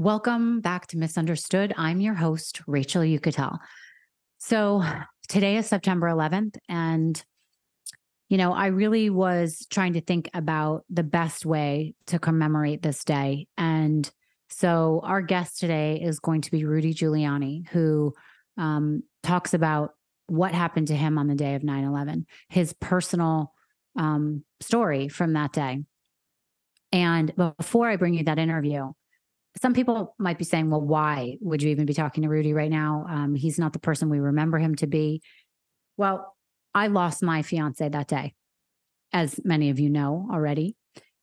Welcome back to Misunderstood. I'm your host, Rachel Uchitel. So today is September 11th, and you know, I really was trying to think about the best way to commemorate this day. And so our guest today is going to be Rudy Giuliani, who um, talks about what happened to him on the day of 9 11, his personal um, story from that day. And before I bring you that interview, some people might be saying, well, why would you even be talking to Rudy right now? Um, he's not the person we remember him to be. Well, I lost my fiance that day, as many of you know already.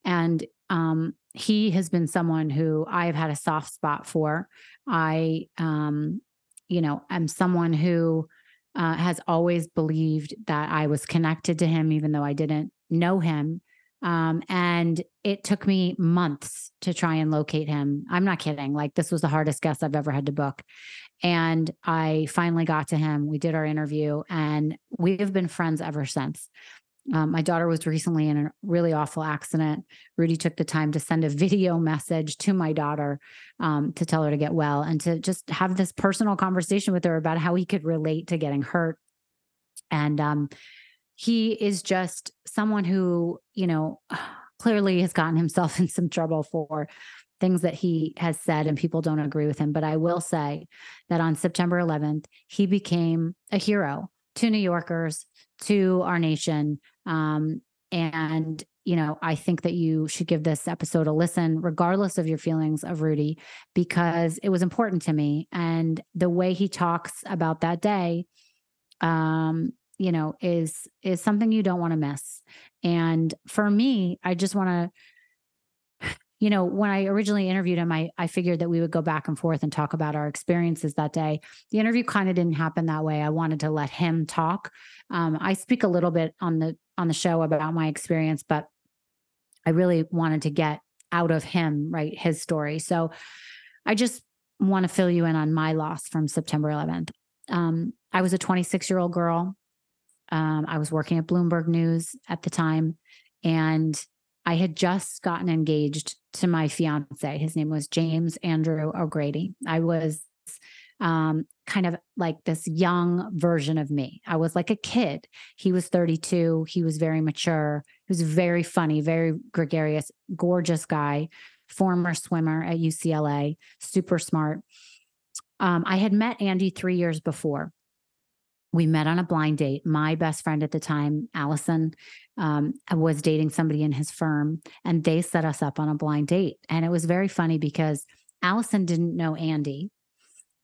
And um, he has been someone who I've had a soft spot for. I, um, you know, am someone who uh, has always believed that I was connected to him, even though I didn't know him. Um, and it took me months to try and locate him. I'm not kidding. Like, this was the hardest guest I've ever had to book. And I finally got to him. We did our interview, and we have been friends ever since. Um, my daughter was recently in a really awful accident. Rudy took the time to send a video message to my daughter um, to tell her to get well and to just have this personal conversation with her about how he could relate to getting hurt. And um, he is just someone who, you know, clearly has gotten himself in some trouble for things that he has said and people don't agree with him. But I will say that on September 11th, he became a hero to New Yorkers, to our nation. Um, and, you know, I think that you should give this episode a listen, regardless of your feelings of Rudy, because it was important to me. And the way he talks about that day, um, you know, is is something you don't want to miss. And for me, I just want to you know, when I originally interviewed him, I, I figured that we would go back and forth and talk about our experiences that day. The interview kind of didn't happen that way. I wanted to let him talk. Um, I speak a little bit on the on the show about my experience, but I really wanted to get out of him, right, his story. So I just want to fill you in on my loss from September 11th. Um, I was a 26 year old girl. Um, I was working at Bloomberg News at the time, and I had just gotten engaged to my fiance. His name was James Andrew O'Grady. I was um, kind of like this young version of me. I was like a kid. He was 32. He was very mature. He was very funny, very gregarious, gorgeous guy, former swimmer at UCLA, super smart. Um, I had met Andy three years before we met on a blind date. My best friend at the time, Allison, um, was dating somebody in his firm, and they set us up on a blind date. And it was very funny because Allison didn't know Andy,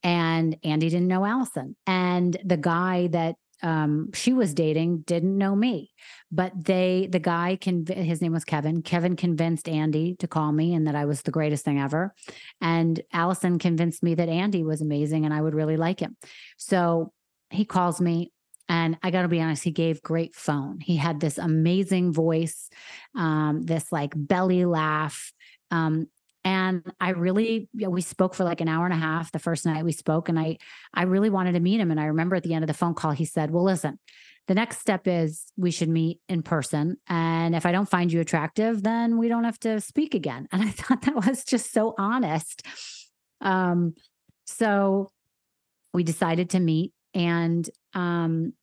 and Andy didn't know Allison. And the guy that um, she was dating didn't know me, but they, the guy, can his name was Kevin. Kevin convinced Andy to call me and that I was the greatest thing ever. And Allison convinced me that Andy was amazing and I would really like him. So he calls me and I got to be honest, he gave great phone. He had this amazing voice, um, this like belly laugh. Um, and I really, you know, we spoke for like an hour and a half the first night we spoke, and I, I really wanted to meet him. And I remember at the end of the phone call, he said, "Well, listen, the next step is we should meet in person, and if I don't find you attractive, then we don't have to speak again." And I thought that was just so honest. Um, so we decided to meet and um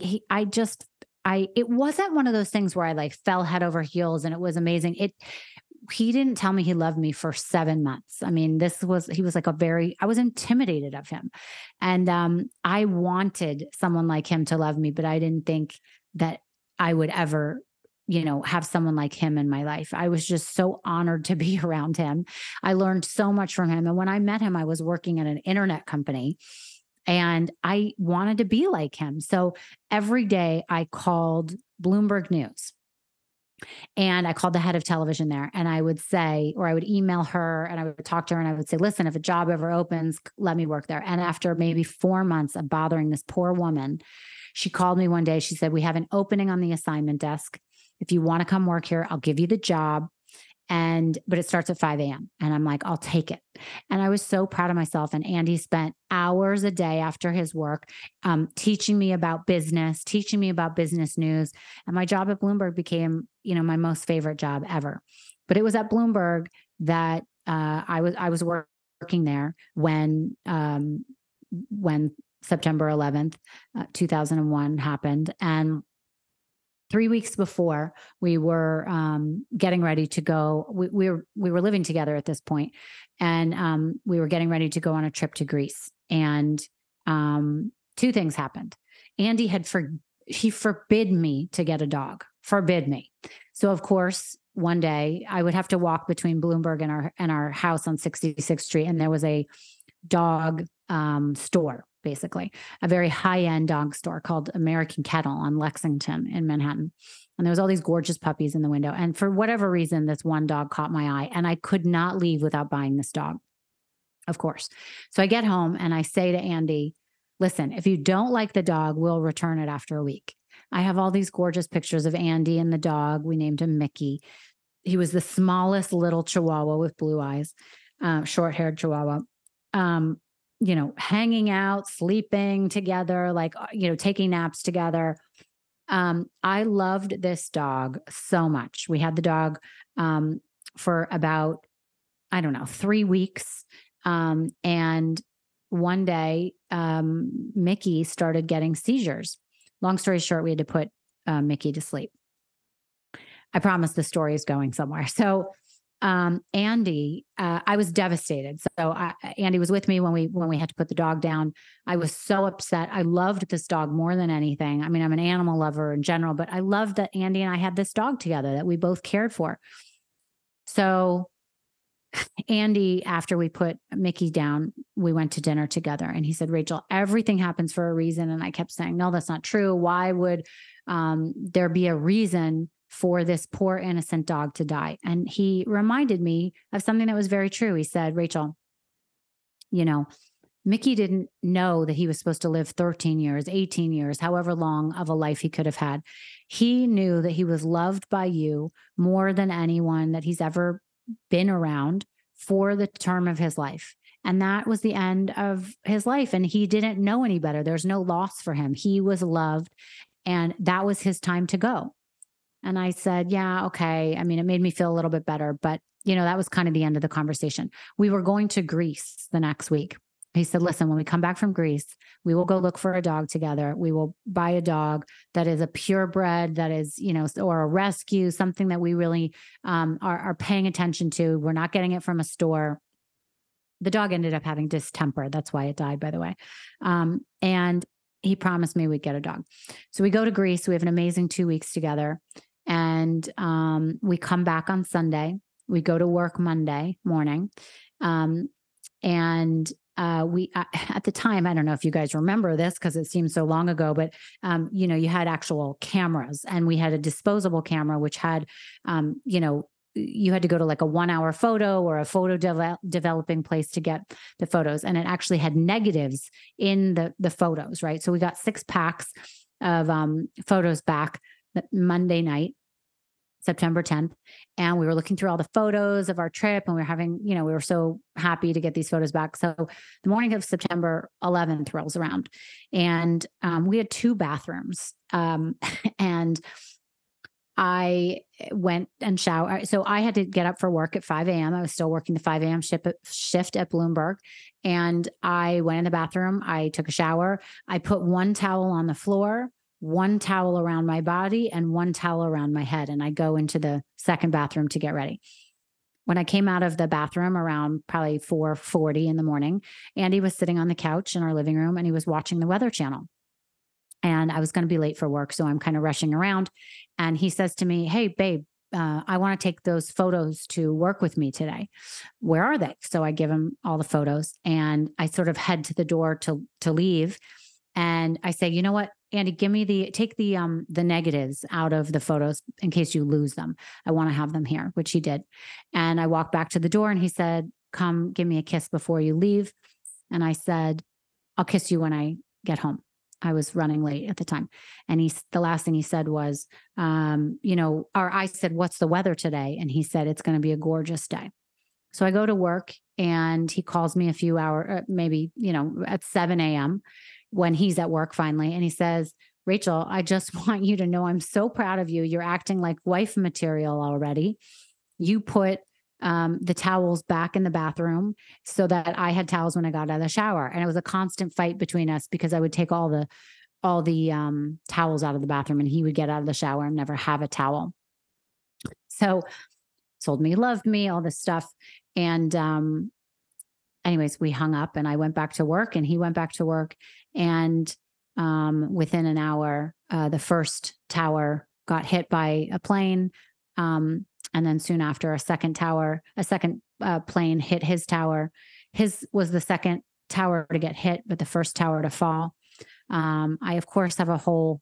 he, I just I it wasn't one of those things where I like fell head over heels and it was amazing. It he didn't tell me he loved me for 7 months. I mean, this was he was like a very I was intimidated of him. And um I wanted someone like him to love me, but I didn't think that I would ever you know have someone like him in my life i was just so honored to be around him i learned so much from him and when i met him i was working at an internet company and I wanted to be like him. So every day I called Bloomberg News and I called the head of television there and I would say, or I would email her and I would talk to her and I would say, listen, if a job ever opens, let me work there. And after maybe four months of bothering this poor woman, she called me one day. She said, We have an opening on the assignment desk. If you want to come work here, I'll give you the job and but it starts at 5 a.m and i'm like i'll take it. And i was so proud of myself and andy spent hours a day after his work um, teaching me about business teaching me about business news and my job at bloomberg became you know my most favorite job ever. But it was at bloomberg that uh, i was i was working there when um, when September 11th, uh, 2001 happened, and three weeks before we were um, getting ready to go we, we, were we were living together at this point and um, we were getting ready to go on a trip to greece and um, two things happened. Andy had for he forbid me to get a dog forbid me. So of course one day i would have to walk between bloomberg and our and our house on 66th street and there was a dog um, store basically, a very high end dog store called American Kennel on Lexington in Manhattan. And there was all these gorgeous puppies in the window. And for whatever reason, this one dog caught my eye, and I could not leave without buying this dog, of course. So I get home and I say to Andy, listen, if you don't like the dog, we'll return it after a week. I have all these gorgeous pictures of Andy and the dog. We named him Mickey. He was the smallest little chihuahua with blue eyes, uh, short haired chihuahua. Um, you know, hanging out, sleeping together, like, uh, you know, taking naps together. Um, I loved this dog so much. We had the dog um, for about, I don't know, three weeks. Um, and one day, um, Mickey started getting seizures. Long story short, we had to put uh, Mickey to sleep. I promise the story is going somewhere. So um, Andy, uh, I was devastated. So I, Andy was with me when we when we had to put the dog down. I was so upset. I loved this dog more than anything. I mean, I'm an animal lover in general, but I loved that Andy and I had this dog together that we both cared for. So Andy, after we put Mickey down, we went to dinner together, and he said, "Rachel, everything happens for a reason." And I kept saying, "No, that's not true. Why would um, there be a reason?" For this poor innocent dog to die. And he reminded me of something that was very true. He said, Rachel, you know, Mickey didn't know that he was supposed to live 13 years, 18 years, however long of a life he could have had. He knew that he was loved by you more than anyone that he's ever been around for the term of his life. And that was the end of his life. And he didn't know any better. There's no loss for him. He was loved, and that was his time to go. And I said, Yeah, okay. I mean, it made me feel a little bit better, but you know, that was kind of the end of the conversation. We were going to Greece the next week. He said, Listen, when we come back from Greece, we will go look for a dog together. We will buy a dog that is a purebred, that is, you know, or a rescue, something that we really um, are, are paying attention to. We're not getting it from a store. The dog ended up having distemper. That's why it died, by the way. Um, and he promised me we'd get a dog. So we go to Greece. We have an amazing two weeks together and um, we come back on Sunday. We go to work Monday morning, um, and uh, we uh, at the time I don't know if you guys remember this because it seems so long ago, but um, you know you had actual cameras, and we had a disposable camera which had um, you know you had to go to like a one hour photo or a photo de- developing place to get the photos. And it actually had negatives in the the photos right? So we got six packs of um, photos back Monday night, September 10th. And we were looking through all the photos of our trip and we were having, you know, we were so happy to get these photos back. So the morning of September 11th rolls around and um, we had two bathrooms. Um, and I went and showered. So I had to get up for work at 5 a.m. I was still working the 5 a.m. shift at Bloomberg. And I went in the bathroom. I took a shower. I put one towel on the floor one towel around my body and one towel around my head. And I go into the second bathroom to get ready. When I came out of the bathroom around probably 4:40 in the morning, Andy was sitting on the couch in our living room and he was watching the weather channel. And I was going to be late for work, so I'm kind of rushing around. And he says to me, "Hey, babe, uh, I want to take those photos to work with me today. Where are they?" So I give him all the photos, and I sort of head to the door to to leave. And I say, "You know what? Andy, give me the take the um the negatives out of the photos in case you lose them. I want to have them here, which he did. And I walked back to the door and he said, "Come give me a kiss before you leave." And I said, "I'll kiss you when I get home." I was running late at the time. And he the last thing he said was, um, you know, or I said, "What's the weather today?" And he said, "It's going to be a gorgeous day." So I go to work and he calls me a few hours, uh, maybe, you know, at 7 a.m when he's at work finally and he says, Rachel, I just want you to know I'm so proud of you. You're acting like wife material already. You put um, the towels back in the bathroom so that I had towels when I got out of the shower. And it was a constant fight between us because I would take all the all the um, towels out of the bathroom and he would get out of the shower and never have a towel. So told me loved me, all this stuff. And um, anyways, we hung up and I went back to work and he went back to work. And um, within an hour, uh, the first tower got hit by a plane. Um, and then soon after, a second tower, a second uh, plane hit his tower. His was the second tower to get hit, but the first tower to fall. Um, I, of course, have a whole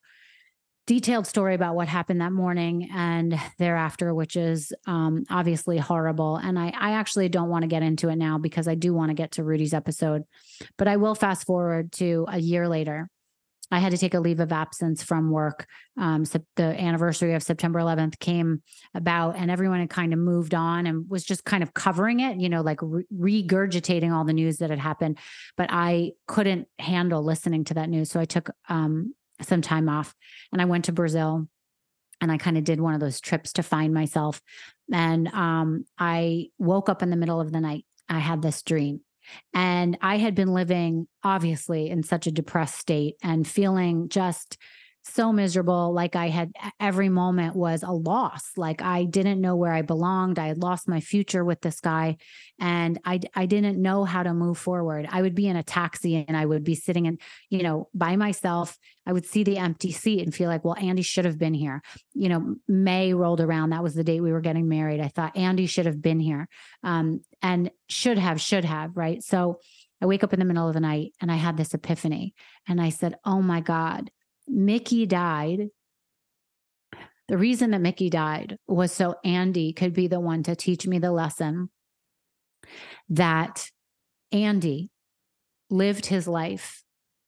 detailed story about what happened that morning and thereafter, which is um, obviously horrible. And I, I actually don't want to get into it now because I do want to get to Rudy's episode, but I will fast forward to a year later. I had to take a leave of absence from work. Um, so the anniversary of September 11th came about, and everyone had kind of moved on and was just kind of covering it, you know, like re- regurgitating all the news that had happened. But I couldn't handle listening to that news, so I took um, some time off and I went to Brazil and I kind of did one of those trips to find myself. And um, I woke up in the middle of the night. I had this dream. And I had been living, obviously, in such a depressed state and feeling just so miserable. Like I had every moment was a loss. Like I didn't know where I belonged. I had lost my future with this guy and I, I didn't know how to move forward. I would be in a taxi and I would be sitting in, you know, by myself. I would see the empty seat and feel like, well, Andy should have been here. You know, May rolled around. That was the date we were getting married. I thought Andy should have been here um, and should have, should have. Right. So I wake up in the middle of the night and I had this epiphany and I said, oh my God Mickey died, the reason that Mickey died was so Andy could be the one to teach me the lesson that Andy lived his life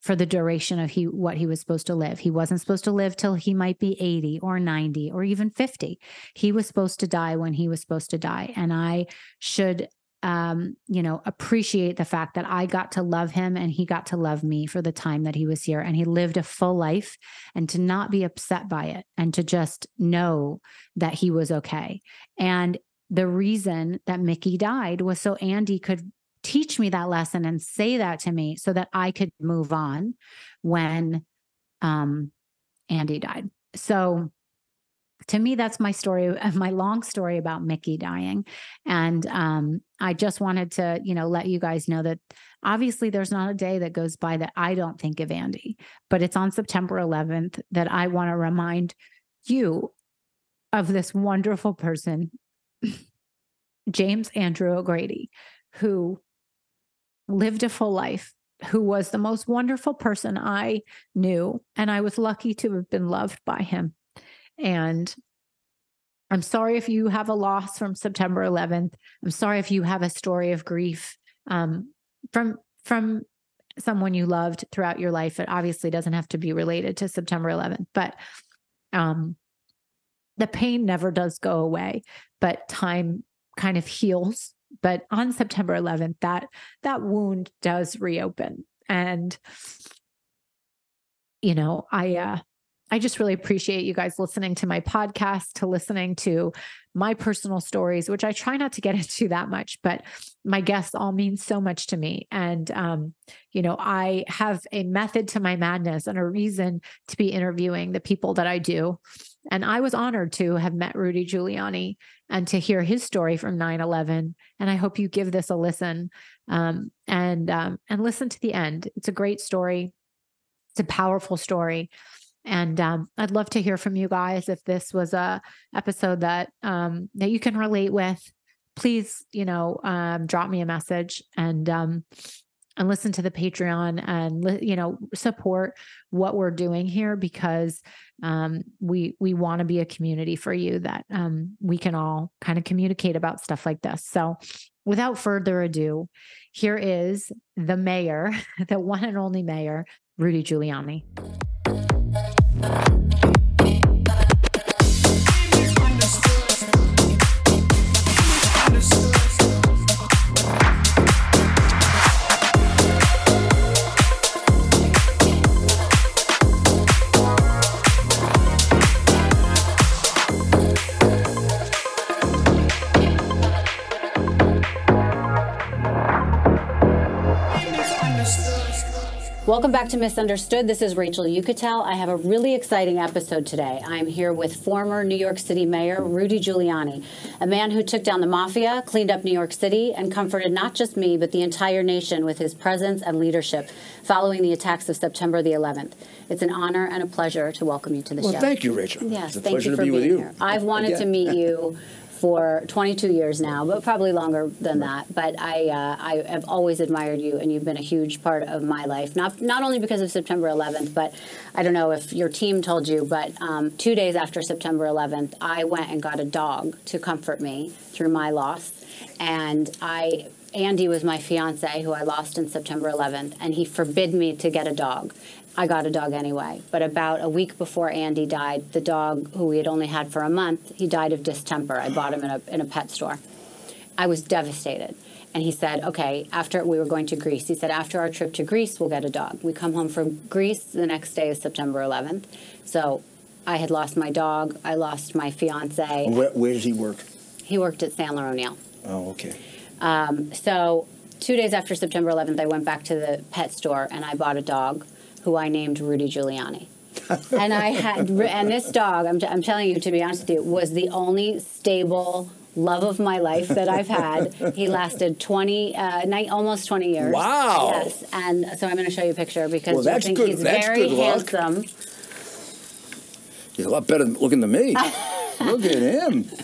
for the duration of he what he was supposed to live. He wasn't supposed to live till he might be 80 or 90 or even 50. He was supposed to die when he was supposed to die and I should um, you know, appreciate the fact that I got to love him and he got to love me for the time that he was here. And he lived a full life and to not be upset by it and to just know that he was okay. And the reason that Mickey died was so Andy could teach me that lesson and say that to me so that I could move on when um, Andy died. So to me that's my story my long story about mickey dying. And um, i just wanted to you know let you guys know that obviously there's not a day that goes by that i don't think of andy but it's on september 11th that i want to remind you of this wonderful person james andrew o'grady who lived a full life who was the most wonderful person i knew and i was lucky to have been loved by him and I'm sorry if you have a loss from September 11th. I'm sorry if you have a story of grief um, from from someone you loved throughout your life. It obviously doesn't have to be related to September 11th, but um, the pain never does go away. But time kind of heals. But on September 11th, that that wound does reopen, and you know, I uh, I just really appreciate you guys listening to my podcast, to listening to my personal stories, which I try not to get into that much, but my guests all mean so much to me. And, um, you know, I have a method to my madness and a reason to be interviewing the people that I do. And I was honored to have met Rudy Giuliani and to hear his story from 9 11. And I hope you give this a listen um, and, um, and listen to the end. It's a great story, it's a powerful story and um, I'd love to hear from you guys if this was a episode that um, that you can relate with. Please, you know, um, drop me a message and um, and listen to the Patreon and you know support what we're doing here because um, we we want to be a community for you that um, we can all kind of communicate about stuff like this. So, without further ado, here is the mayor, the one and only mayor, Rudy Giuliani. Welcome back to Misunderstood. This is Rachel Uchitel. I have a really exciting episode today. I'm here with former New York City Mayor Rudy Giuliani, a man who took down the mafia, cleaned up New York City, and comforted not just me, but the entire nation with his presence and leadership following the attacks of September the 11th. It's an honor and a pleasure to welcome you to the well, show. Thank you, Rachel. Yes, it's a thank pleasure you to for be being with you. here. I've wanted to meet you for 22 years now, but probably longer than that. But I, uh, I have always admired you, and you've been a huge part of my life. Not not only because of September 11th, but I don't know if your team told you, but um, two days after September 11th, I went and got a dog to comfort me through my loss, and I. Andy was my fiance who I lost in September 11th, and he forbid me to get a dog. I got a dog anyway. But about a week before Andy died, the dog, who we had only had for a month, he died of distemper. I bought him in a, in a pet store. I was devastated. And he said, okay, after we were going to Greece, he said, after our trip to Greece, we'll get a dog. We come home from Greece. The next day is September 11th. So I had lost my dog. I lost my fiance. Where, where did he work? He worked at Sandler O'Neill. Oh, okay. Um, so two days after September 11th, I went back to the pet store and I bought a dog who I named Rudy Giuliani. and I had, and this dog, I'm, I'm telling you, to be honest with you, was the only stable love of my life that I've had. he lasted 20, uh, night, almost 20 years. Wow. Yes. And so I'm going to show you a picture because Well, I think good- he's that's very handsome. He's a lot better looking than me. Look at him.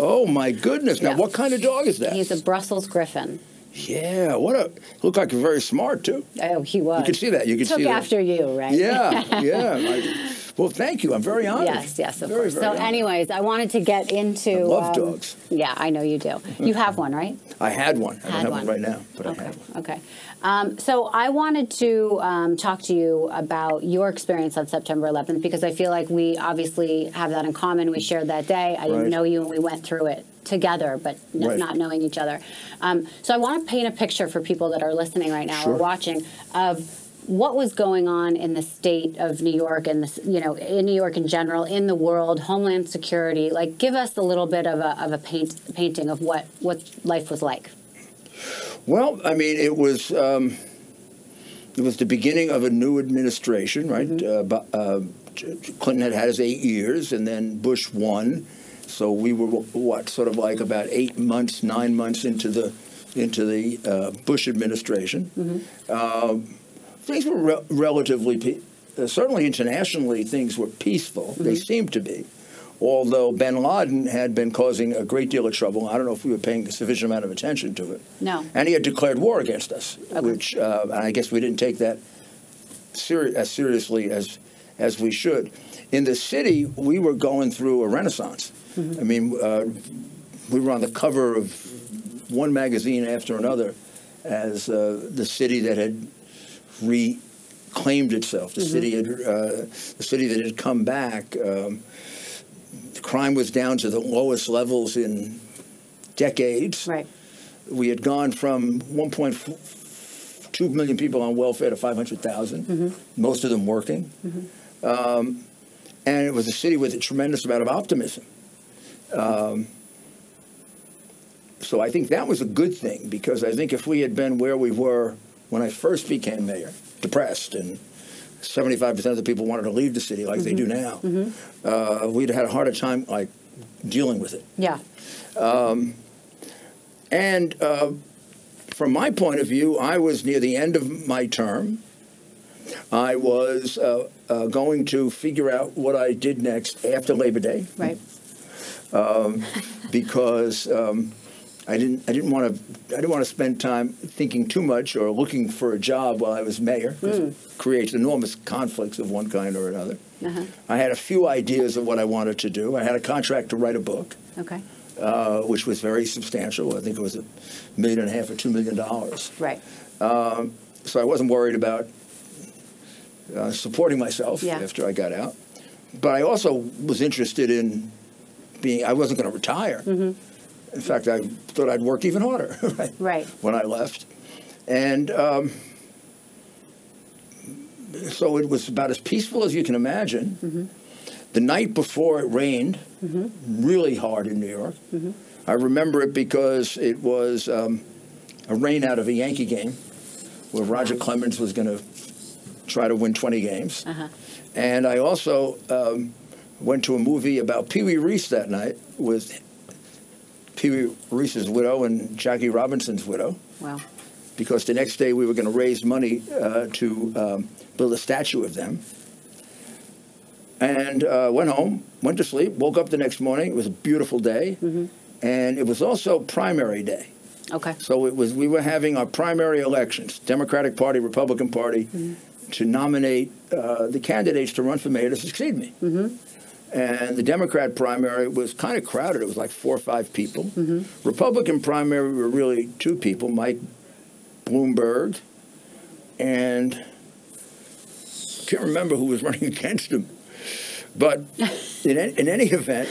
Oh my goodness! Now, Yeah. what kind of dog is that? He's a Brussels Griffon. Yeah. What a look like you're very smart too. Oh, he was. You can see that. You can Took see that. after you, right? Yeah, yeah. I- well, thank you. I'm very honored. Yes, yes, of very, course. Very so, honored. anyways, I wanted to get into. I love um, dogs. Yeah, I know you do. You have one, right? I had one. I don't Had have one. one right now, but okay. I had one. Okay. Um, so I wanted to um, talk to you about your experience on September 11th because I feel like we obviously have that in common. We shared that day. I didn't Right. know you and we went through it together, but n- Right. not knowing each other. Um, so I want to paint a picture for people that are listening right now Sure. or watching of what was going on in the state of New York and this, you know, in New York in general, in the world, Homeland Security. Like, give us a little bit of a, of a paint, painting of what what life was like. Well, I mean, it was um, it was the beginning of a new administration, right? Uh, bu- uh, J- Clinton had had his eight years, and then Bush won. So we were what, sort of like about eight months, nine months into the into the uh, Bush administration. Um, things were re- relatively, pe- uh, certainly internationally, things were peaceful. They seemed to be. Although Bin Laden had been causing a great deal of trouble, I don't know if we were paying a sufficient amount of attention to it. No. And he had declared war against us, which uh, I guess we didn't take that seri- as seriously as as we should. In the city, we were going through a renaissance. I mean, uh, we were on the cover of one magazine after another as uh, the city that had reclaimed itself, the city had, uh, the city that had come back. Um, the crime was down to the lowest levels in decades. Right. We had gone from 1.2 million people on welfare to 500,000, most of them working. Um, and it was a city with a tremendous amount of optimism. Um, so I think that was a good thing because I think if we had been where we were when I first became mayor, depressed and 75% of the people wanted to leave the city like they do now, uh, we'd had a harder time like dealing with it. Yeah. And uh, from my point of view, I was near the end of my term. I was uh, uh, going to figure out what I did next after Labor Day Right. because um, I didn't I didn't want to I didn't want to spend time thinking too much or looking for a job while I was mayor. 'cause It creates enormous conflicts of one kind or another. Uh-huh. I had a few ideas of what I wanted to do. I had a contract to write a book. Okay. uh, which was very substantial. I think it was a million and a half or two million dollars. Right. So I wasn't worried about uh, supporting myself Yeah. after I got out. But I also was interested in being. I wasn't going to retire. In fact, I thought I'd work even harder. Right. Right. When I left, and. Um, so it was about as peaceful as you can imagine. The night before it rained really hard in New York. I remember it because it was um, a rain out of a Yankee game where Roger Clemens was going to try to win 20 games. And I also um, went to a movie about Pee Wee Reese that night with Pee Wee Reese's widow and Jackie Robinson's widow Wow. because the next day we were going to raise money uh, to um, build a statue of them. And uh, went home, went to sleep, woke up the next morning. It was a beautiful day, and it was also primary day. Okay. So it was we were having our primary elections, Democratic Party, Republican Party, to nominate uh, the candidates to run for mayor to succeed me. And the Democrat primary was kind of crowded. It was like four or five people. Mm-hmm. Republican primary were really two people, Mike Bloomberg, and I can't remember who was running against him. But in, in any event,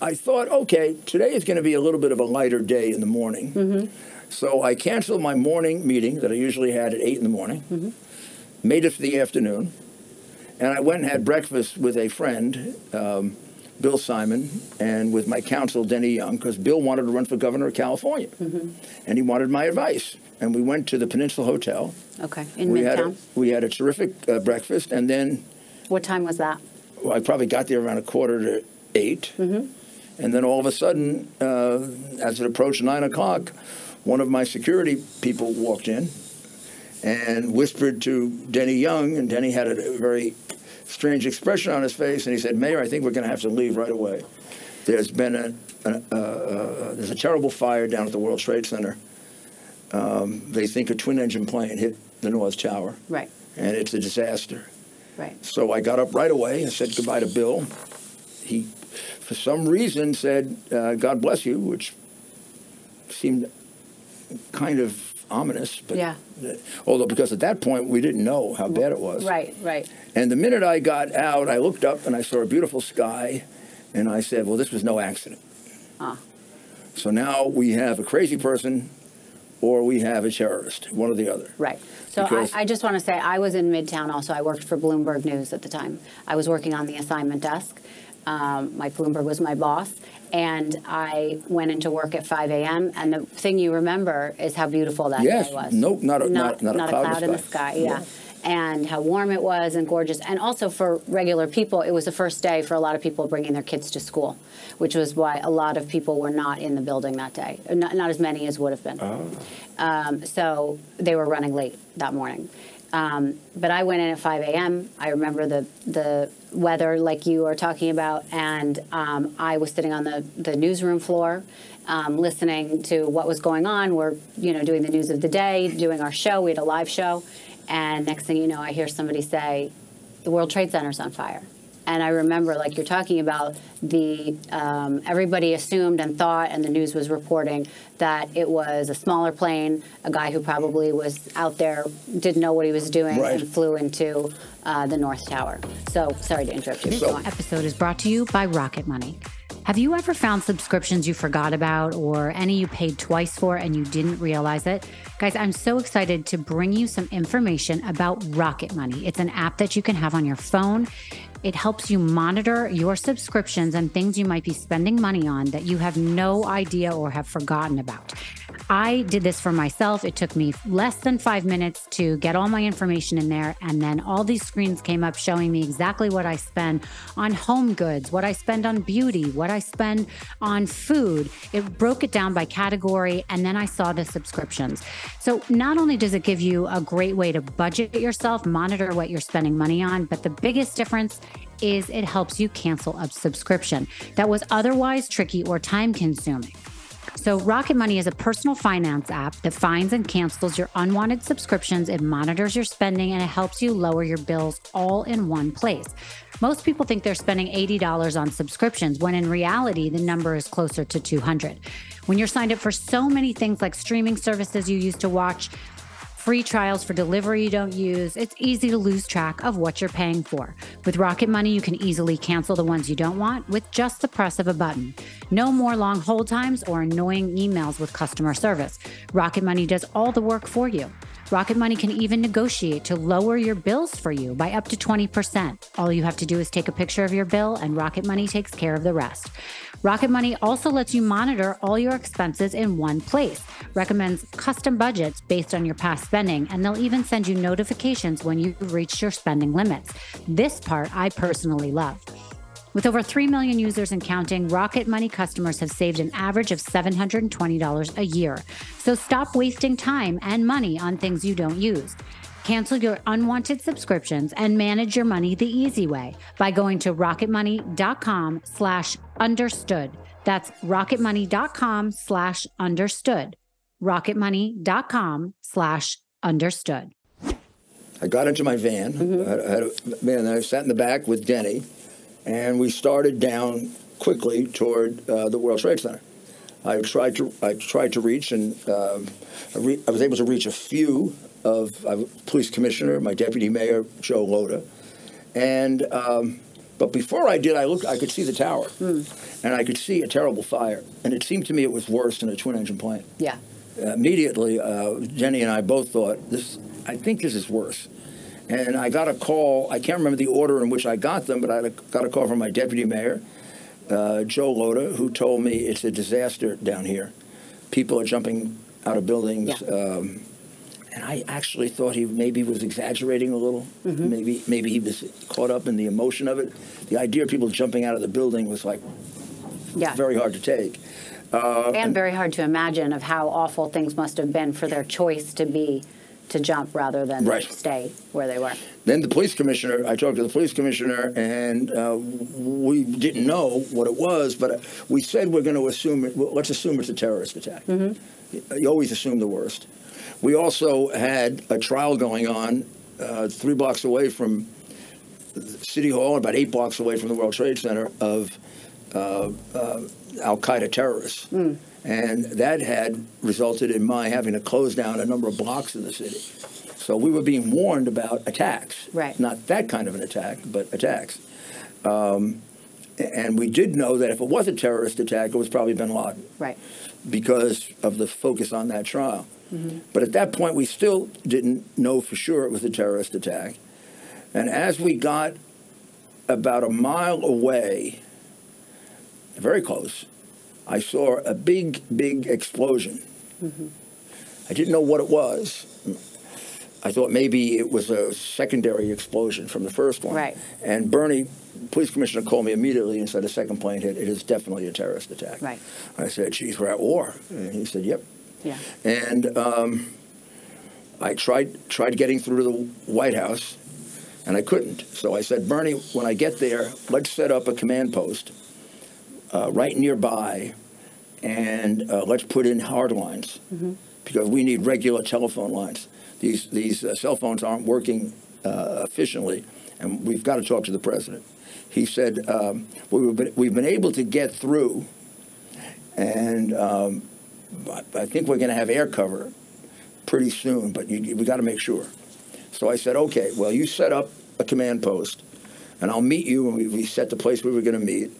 I thought, okay, today is going to be a little bit of a lighter day in the morning. Mm-hmm. So I canceled my morning meeting that I usually had at 8 in the morning, mm-hmm. made it for the afternoon, and I went and had breakfast with a friend, um, Bill Simon, and with my counsel, Denny Young, because Bill wanted to run for governor of California. And he wanted my advice. And we went to the Peninsula Hotel. Okay. In we, had a, Midtown. we had a terrific uh, breakfast, and then What time was that? well, I probably got there around a quarter to 8 And then all of a sudden, uh, as it approached nine o'clock, one of my security people walked in and whispered to Denny Young, and Denny had a very strange expression on his face, and he said, "Mayor, I think we're going to have to leave right away. There's been a, a uh, uh, there's a terrible fire down at the World Trade Center. Um, they think a twin-engine plane hit the North Tower, Right. and it's a disaster." Right. So I got up right away and said goodbye to Bill. He, for some reason, said, uh, God bless you, which seemed kind of ominous. But, Yeah. Although, because at that point, we didn't know how bad it was. Right. Right. And the minute I got out, I looked up and I saw a beautiful sky, and I said, well, this was no accident. Ah. So now we have a crazy person or we have a terrorist, one or the other. Right. So I, I just want to say I was in Midtown also. I worked for Bloomberg News at the time. I was working on the assignment desk. Um, Mike Bloomberg was my boss. And I went into work at 5 a.m. And the thing you remember is how beautiful that Yes. day was. Nope, not a- not- not a not cloud in cloud the in the sky. sky. Yeah. And how warm it was and gorgeous. And also for regular people, it was the first day for a lot of people bringing their kids to school, which was why a lot of people were not in the building that day. Not, not as many as would have been. Um, so they were running late that morning. Um, but I went in at 5 a.m. I remember the the weather, like you are talking about, and um, I was sitting on the, the newsroom floor, um, listening to what was going on. We're you know doing the news of the day, doing our show. We had a live show, and next thing you know, I hear somebody say, "The World Trade Center's on fire." And I remember, like you're talking about, the um, everybody assumed and thought, and the news was reporting that it was a smaller plane, a guy who probably was out there, didn't know what he was doing, Right. and flew into uh, the North Tower. So sorry to interrupt you. This Go on. episode is brought to you by Rocket Money. Have you ever found subscriptions you forgot about or any you paid twice for and you didn't realize it? Guys, I'm so excited to bring you some information about Rocket Money. It's an app that you can have on your phone. It helps you monitor your subscriptions and things you might be spending money on that you have no idea or have forgotten about. I did this for myself. It took me less than five minutes to get all my information in there. And then all these screens came up showing me exactly what I spend on home goods, what I spend on beauty, what I spend on food. It broke it down by category. And then I saw the subscriptions. So not only does it give you a great way to budget yourself, monitor what you're spending money on, but the biggest difference is it helps you cancel a subscription that was otherwise tricky or time consuming. So, Rocket Money is a personal finance app that finds and cancels your unwanted subscriptions. It monitors your spending and it helps you lower your bills all in one place. Most people think they're spending $80 on subscriptions when in reality the number is closer to 200. When you're signed up for so many things like streaming services you used to watch, free trials for delivery you don't use, it's easy to lose track of what you're paying for. With Rocket Money, you can easily cancel the ones you don't want with just the press of a button. No more long hold times or annoying emails with customer service. Rocket Money does all the work for you. Rocket Money can even negotiate to lower your bills for you by up to 20%. All you have to do is take a picture of your bill, and Rocket Money takes care of the rest. Rocket Money also lets you monitor all your expenses in one place, recommends custom budgets based on your past spending, and they'll even send you notifications when you've reached your spending limits. This part I personally love. With over 3 million users and counting, Rocket Money customers have saved an average of $720 a year. So stop wasting time and money on things you don't use. Cancel your unwanted subscriptions and manage your money the easy way by going to rocketmoney.com slash understood. That's rocketmoney.com slash understood. rocketmoney.com slash understood. I got into my van. Mm-hmm. I had a, man, I sat in the back with Denny and we started down quickly toward uh, the World Trade Center. I tried to I tried to reach, and uh, I, re- I, was able to reach a few of uh, police commissioner, my deputy mayor Joe Lhota, and um, but before I did, I looked. I could see the tower, mm. and I could see a terrible fire, and it seemed to me it was worse than a twin-engine plane. Yeah. immediately, uh, Jenny and I both thought this. I think this is worse. And I got a call. I can't remember the order in which I got them, but I got a call from my deputy mayor, uh, Joe Lhota, who told me it's a disaster down here. People are jumping out of buildings. Yeah. Um, and I actually thought he maybe was exaggerating a little. Mm-hmm. Maybe maybe he was caught up in the emotion of it. The idea of people jumping out of the building was like yeah. very hard to take. Uh, and, and very hard to imagine of how awful things must have been for their choice to be to jump rather than right. stay where they were. Then the police commissioner, I talked to the police commissioner, and uh, we didn't know what it was, but we said we're going to assume it. Let's assume it's a terrorist attack. Mm-hmm. You always assume the worst. We also had a trial going on uh, three blocks away from City Hall, about eight blocks away from the World Trade Center, of uh, uh Al Qaeda terrorists. Mm. And that had resulted in my having to close down a number of blocks in the city. So we were being warned about attacks. Right. Not that kind of an attack, but attacks. Um, and we did know that if it was a terrorist attack, it was probably bin Laden. Right. Because of the focus on that trial. Mm-hmm. But at that point, we still didn't know for sure it was a terrorist attack. And as we got about a mile away, very close, I saw a big, big explosion. Mm-hmm. I didn't know what it was. I thought maybe it was a secondary explosion from the first one. Right. And Bernie, police commissioner, called me immediately and said a second plane hit. It is definitely a terrorist attack. Right. I said, "Geez, we're at war." And he said, "Yep." Yeah. And um, I tried tried getting through to the White House, and I couldn't. So I said, Bernie, when I get there, let's set up a command post uh, right nearby, and uh, let's put in hard lines mm-hmm. because we need regular telephone lines. These these uh, cell phones aren't working uh, efficiently, and we've got to talk to the president. He said um, we've been, we've been able to get through, and um, I think we're going to have air cover pretty soon, but you, we got to make sure. So I said, okay, well, you set up a command post, and I'll meet you, and we, we set the place we were going to meet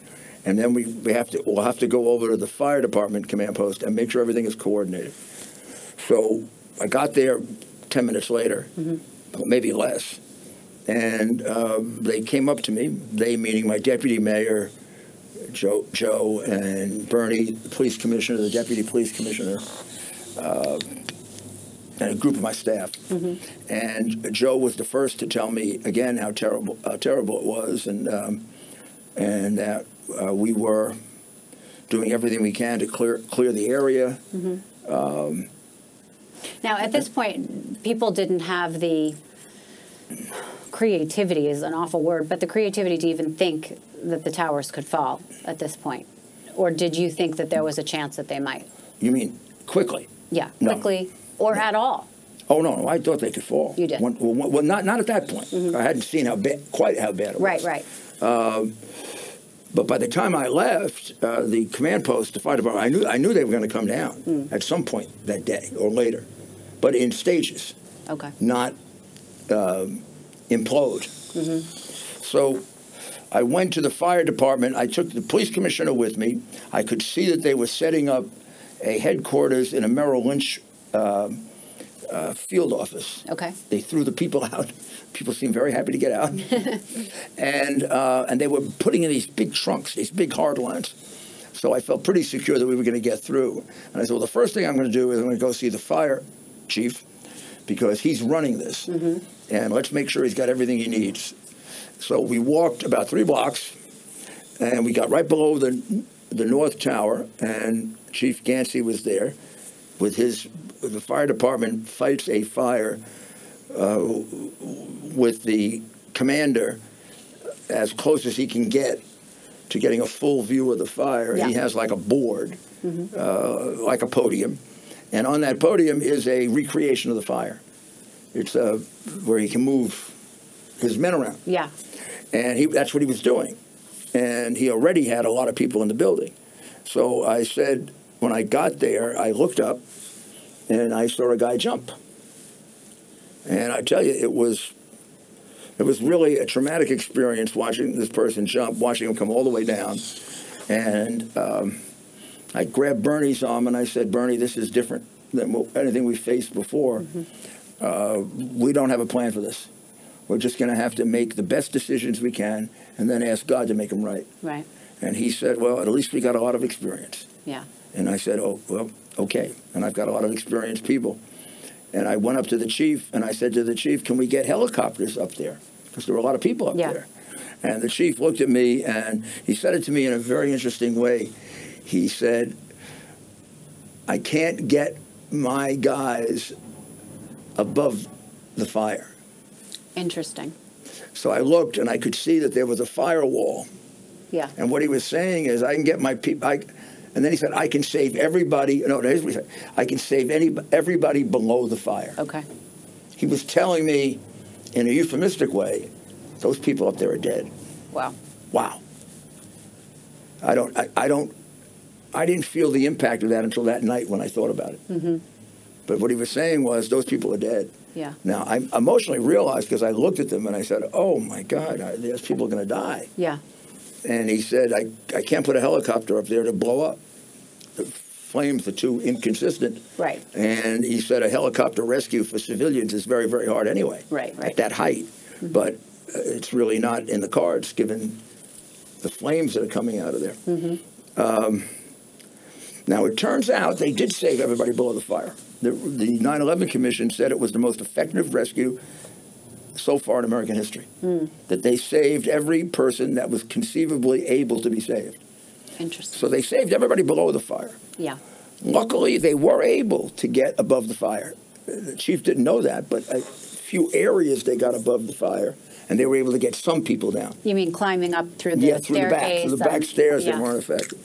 and then we, we have to we'll have to go over to the fire department command post and make sure everything is coordinated. So I got there ten minutes later, mm-hmm. maybe less, and uh, they came up to me. They meaning my deputy mayor, Joe, Joe, and Bernie, the police commissioner, the deputy police commissioner. Uh, and a group of my staff, mm-hmm. and Joe was the first to tell me again how terrible, how terrible it was, and um, and that uh, we were doing everything we can to clear clear the area. Mm-hmm. Um, now, at this point, people didn't have the creativity is an awful word, but the creativity to even think that the towers could fall at this point, or did you think that there was a chance that they might? You mean quickly? Yeah, quickly or no. at all. Oh no, no, I thought they could fall. You did. When, well, well, not not at that point. Mm-hmm. I hadn't seen how bad, quite how bad it was. Right, right. Um, but by the time I left, uh, the command post, the fire department, I knew I knew they were going to come down mm. at some point that day or later, but in stages. Okay. Not um, implode. Mm-hmm. So I went to the fire department. I took the police commissioner with me. I could see that they were setting up a headquarters in a Merrill Lynch uh, uh, field office. Okay. They threw the people out. People seemed very happy to get out, and uh, and they were putting in these big trunks, these big hard lines. So I felt pretty secure that we were going to get through. And I said, well, the first thing I'm going to do is I'm going to go see the fire chief because he's running this, and let's make sure he's got everything he needs. So we walked about three blocks, and we got right below the the north tower, and Chief Ganci was there with his. The fire department fights a fire uh, with the commander as close as he can get to getting a full view of the fire. He has like a board, uh, like a podium, and on that podium is a recreation of the fire. It's uh, where he can move his men around Yeah. and he, that's what he was doing. And he already had a lot of people in the building. So I said, when I got there, I looked up and I saw a guy jump. And I tell you, it was it was really a traumatic experience watching this person jump, watching him come all the way down. And um, I grabbed Bernie's arm and I said, Bernie, this is different than anything we faced before. Uh, we don't have a plan for this. We're just going to have to make the best decisions we can and then ask God to make them right. Right. And he said, Well, at least we got a lot of experience. Yeah. And I said, Oh, well, okay. And I've got a lot of experienced people. And I went up to the chief and I said to the chief, Can we get helicopters up there? Because there were a lot of people up Yeah. there. And the chief looked at me and he said it to me in a very interesting way. He said, I can't get my guys above the fire. Interesting. So I looked and I could see that there was a firewall. Yeah. And what he was saying is, I can get my people. And then he said, I can save everybody. No, here's what he said. I can save any everybody below the fire. Okay. He was telling me, in a euphemistic way, those people up there are dead. Wow. Wow. I don't. I, I don't. I didn't feel the impact of that until that night when I thought about it. Mm-hmm. But what he was saying was, those people are dead. Yeah. Now I emotionally realized because I looked at them and I said, "Oh my God, I- there's people are going to die." Yeah. and he said, I, I can't put a helicopter up there to blow up. The flames are too inconsistent. Right. And he said a helicopter rescue for civilians is very, very hard anyway. Right, right. At that height. But uh, it's really not in the cards given the flames that are coming out of there. Mm-hmm. Um, now, it turns out they did save everybody below the fire. The, the 9 11 Commission said it was the most effective rescue so far in American history. Hmm. That they saved every person that was conceivably able to be saved. Interesting. So they saved everybody below the fire. Yeah. Luckily, they were able to get above the fire. The chief didn't know that, but a few areas they got above the fire, and they were able to get some people down. You mean climbing up through the yeah, through the back, through the back stairs, yeah. they weren't affected.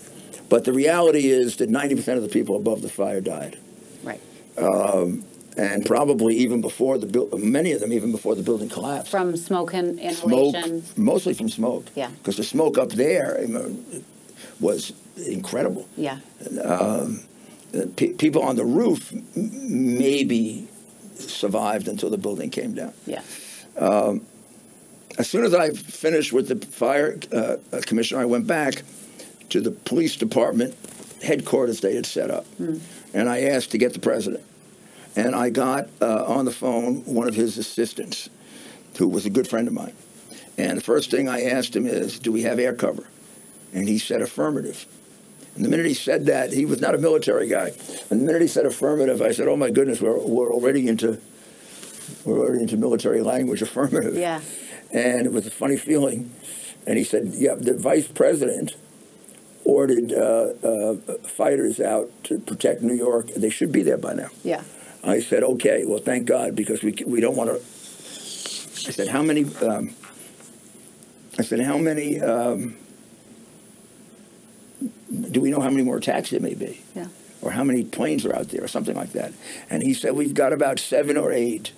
But the reality is that 90% of the people above the fire died. Right. Um, and probably even before the buil- many of them even before the building collapsed. From smoke and smoke, mostly from smoke. Yeah. Because the smoke up there was incredible. Yeah. Um, pe- people on the roof m- maybe survived until the building came down. Yeah. Um, as soon as I finished with the fire uh, commissioner, I went back to the police department headquarters they had set up, Hmm. and I asked to get the president. And I got uh, on the phone one of his assistants, who was a good friend of mine. And the first thing I asked him is, "Do we have air cover?" And he said affirmative. And the minute he said that, he was not a military guy. And the minute he said affirmative, I said, "Oh my goodness, we're, we're already into we're already into military language, affirmative." Yeah. And it was a funny feeling. And he said, "Yeah, the vice president ordered uh, uh, fighters out to protect New York. They should be there by now." Yeah. I said, "Okay, well, thank God, because we we don't want to." I said, "How many?" Um, I said, "How many?" Um, do we know how many more attacks there may be? Yeah. Or how many planes are out there, or something like that? And he said, "We've got about seven or eight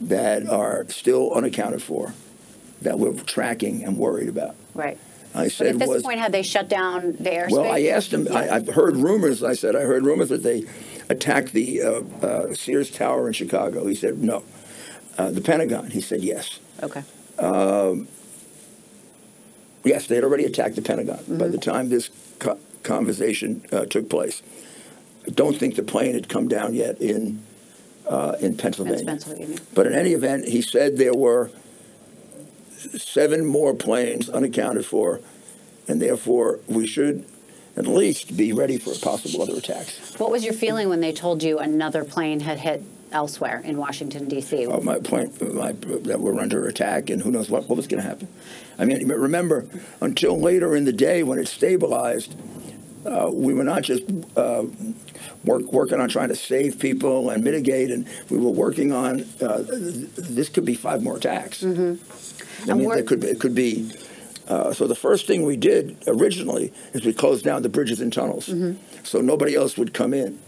that are still unaccounted for, that we're tracking and worried about." Right. I But at this "Was point, had they shut down the airspace? well, I asked him. Yeah. I, I've heard rumors. I said I heard rumors that they attacked the uh, uh, Sears Tower in Chicago. He said no. Uh, the Pentagon. He said yes. Okay. Um, yes, they had already attacked the Pentagon by Mm-hmm. the time this co- conversation uh, took place. I don't think the plane had come down yet in uh, in Pennsylvania. Pennsylvania. But in any event, he said there were seven more planes unaccounted for, and therefore we should at least be ready for possible other attacks. What was your feeling when they told you another plane had hit elsewhere in Washington D.C.? Uh, my point my, that we're under attack, and who knows what, what was going to happen. I mean, remember, until later in the day when it stabilized, uh, we were not just uh, work, working on trying to save people and mitigate, and we were working on uh, this could be five more attacks. Mm-hmm. I mean, it could it could be. Uh, so the first thing we did originally is we closed down the bridges and tunnels, Mm-hmm. so nobody else would come in.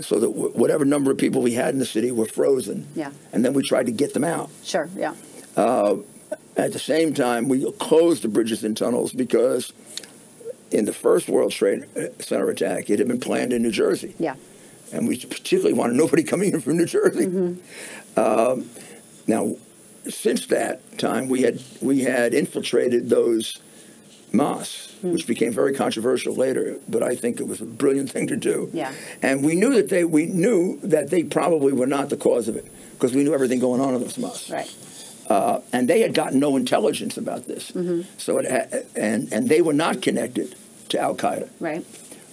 So that w- whatever number of people we had in the city were frozen. Yeah. And then we tried to get them out. Sure, yeah. At the same time, we closed the bridges and tunnels because in the first World Trade Center attack, it had been planned in New Jersey. Yeah. And we particularly wanted nobody coming in from New Jersey. Um, now, since that time, we had we had infiltrated those mosques, which became very controversial later. But I think it was a brilliant thing to do. Yeah. And we knew that they we knew that they probably were not the cause of it because we knew everything going on in those mosques. Right. Uh, and they had gotten no intelligence about this. mm-hmm. So it ha- and and they were not connected to Al Qaeda. Right.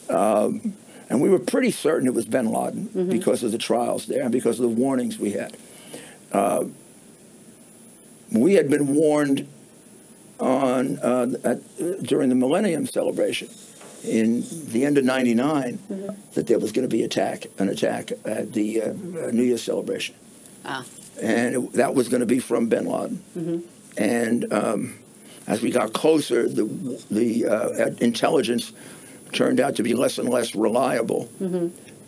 Um, And we were pretty certain it was Bin Laden because of the trials there and because of the warnings we had. Uh, we had been warned on uh, at, during the Millennium celebration in the end of '99 that there was going to be attack, an attack at the uh, New Year's celebration, Ah. and it, that was going to be from Bin Laden. And um, as we got closer, the the uh, intelligence turned out to be less and less reliable.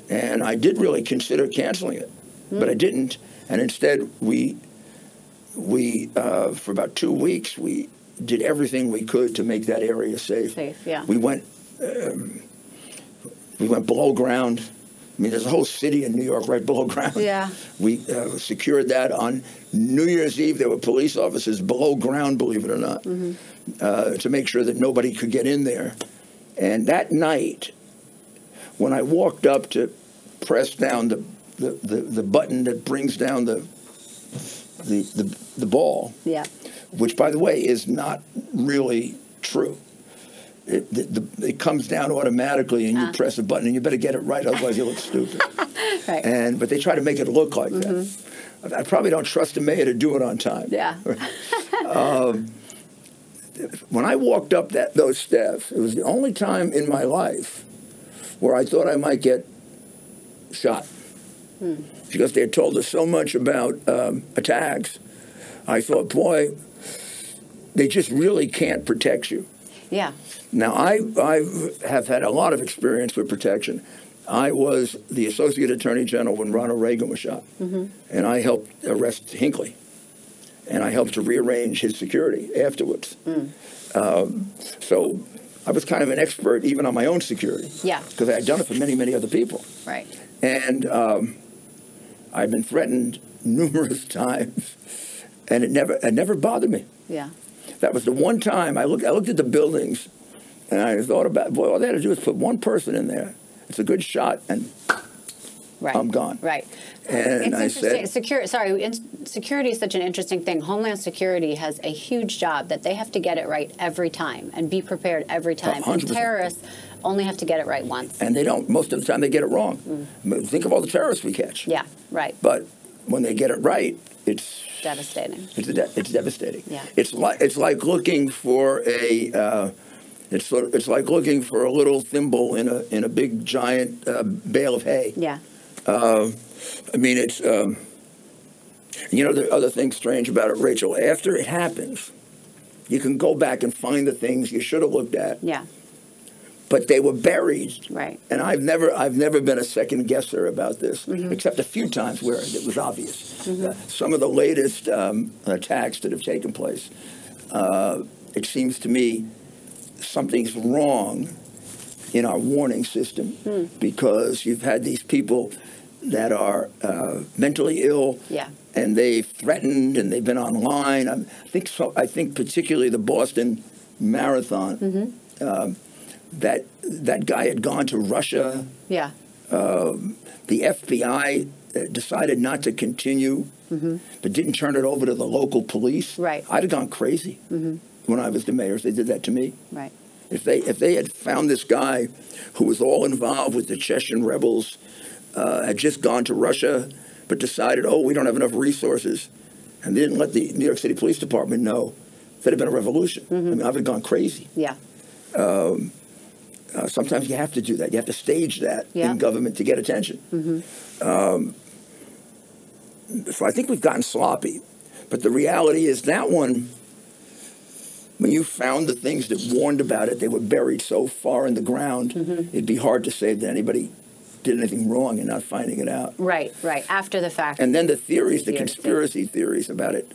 And I did really consider canceling it, but I didn't. And instead, we we uh, for about two weeks we did everything we could to make that area safe. Safe, yeah. We went um, we went below ground. I mean, there's a whole city in New York right below ground. Yeah. We uh, secured that on New Year's Eve. There were police officers below ground, believe it or not, uh, to make sure that nobody could get in there. And that night, when I walked up to press down the, the, the, the button that brings down the, the, the, the ball, Yeah. which, by the way, is not really true. It, the, the, it comes down automatically, and you ah. press a button, and you better get it right, otherwise you look stupid. Right. And but they try to make it look like that. Mm-hmm. I probably don't trust the mayor to do it on time. yeah. Um, when I walked up that those steps, it was the only time in my life where I thought I might get shot because they had told us so much about um, attacks. I thought, boy, they just really can't protect you. Yeah. Now, I, I have had a lot of experience with protection. I was the Associate Attorney General when Ronald Reagan was shot, and I helped arrest Hinckley, and I helped to rearrange his security afterwards. Um, so I was kind of an expert even on my own security. Yeah. Because I had done it for many, many other people. Right. And um, I've been threatened numerous times, and it never, it never bothered me. Yeah. That was the one time I looked. I looked at the buildings, and I thought about, boy, all they had to do is put one person in there. It's a good shot, and Right. I'm gone. Right. And it's I interesting. said- Security. Sorry, in, security is such an interesting thing. Homeland Security has a huge job that they have to get it right every time and be prepared every time. And 100%. terrorists only have to get it right once. and they don't. Most of the time, they get it wrong. But Think of all the terrorists we catch. Mm. Yeah. Right. But when they get it right, it's Devastating. it's, de- it's devastating. Yeah. It's like it's like looking for a. Uh, it's sort of, it's like looking for a little thimble in a in a big giant uh, bale of hay. Yeah. I mean, it's, um, you know, the other thing strange about it, Rachel, after it happens, you can go back and find the things you should have looked at, Yeah. But they were buried. Right. And I've never, I've never been a second guesser about this, Mm-hmm. except a few times where it was obvious. Uh, some of the latest um, attacks that have taken place, uh, it seems to me something's wrong in our warning system Hmm. because you've had these people that are uh, mentally ill Yeah. and they've threatened and they've been online. I think so. I think particularly the Boston Marathon. Mm-hmm. um, that that guy had gone to Russia. Yeah. The FBI uh, decided not to continue, but didn't turn it over to the local police, Mm-hmm. Right. Mm-hmm. I'd have gone crazy when I was the mayor. if They did that to me. Right. If they if they had found this guy who was all involved with the Chechen rebels, uh, had just gone to Russia, but decided, oh, we don't have enough resources, and they didn't let the New York City Police Department know, that'd have been a revolution. I mean, I'd have gone crazy. Yeah. Uh, sometimes you have to do that. You have to stage that Yeah. in government to get attention. Um, so I think we've gotten sloppy. But the reality is that one, when you found the things that warned about it, they were buried so far in the ground, it'd be hard to say that anybody did anything wrong in not finding it out. Right. Right. After the fact. And then the theories, the Easier to see. conspiracy theories about it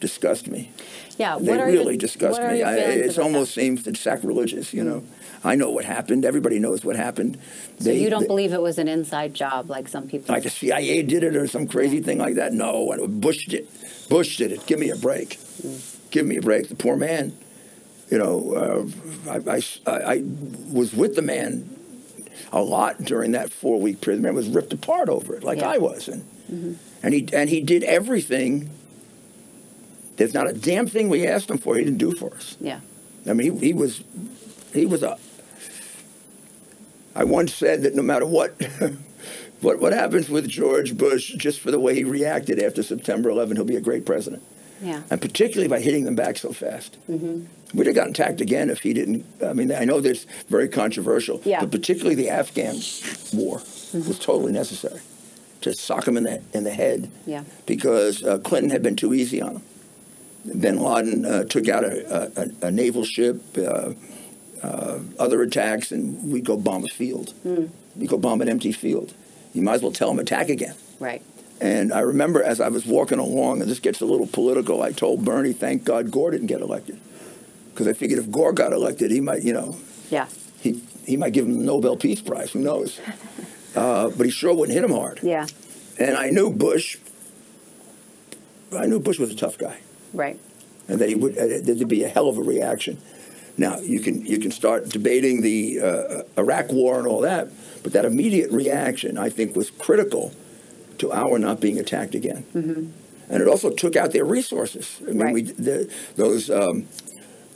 disgust me. yeah. They what are really disgust me. I, it almost that? seems it's sacrilegious, you know. I know what happened. Everybody knows what happened. So you don't believe it was an inside job like some people? like the CIA did it or some crazy thing like that. No, Bush did. Bush did it. Give me a break. Give me a break. The poor man. You know, uh, I, I, I was with the man a lot during that four week period. The man was ripped apart over it, like Yeah. I was, and and he and he did everything. There's not a damn thing we asked him for he didn't do for us. yeah. I mean, he, he was, he was a. I once said that no matter what, what what happens with George Bush, just for the way he reacted after September 11, he'll be a great president, Yeah. and particularly by hitting them back so fast. Mm-hmm. We'd have gotten attacked again if he didn't. I mean, I know that's very controversial, Yeah. but particularly the Afghan war was totally necessary to sock him in the in the head Yeah. because uh, Clinton had been too easy on him. Bin Laden uh, took out a, a, a naval ship, uh, uh, other attacks, and we'd go bomb a field. We'd go bomb an empty field. You might as well tell him attack again. Right. And I remember as I was walking along, and this gets a little political, I told Bernie, thank God Gore didn't get elected. Because I figured if Gore got elected, he might, you know, Yeah. he, he might give him the Nobel Peace Prize, who knows? Uh, but he sure wouldn't hit him hard. Yeah. And I knew Bush, I knew Bush was a tough guy Right. and that he would uh, there'd be a hell of a reaction. Now you can you can start debating the uh, Iraq War and all that, but that immediate reaction I think was critical to our not being attacked again, and it also took out their resources. I mean, Right. we the, those. Um,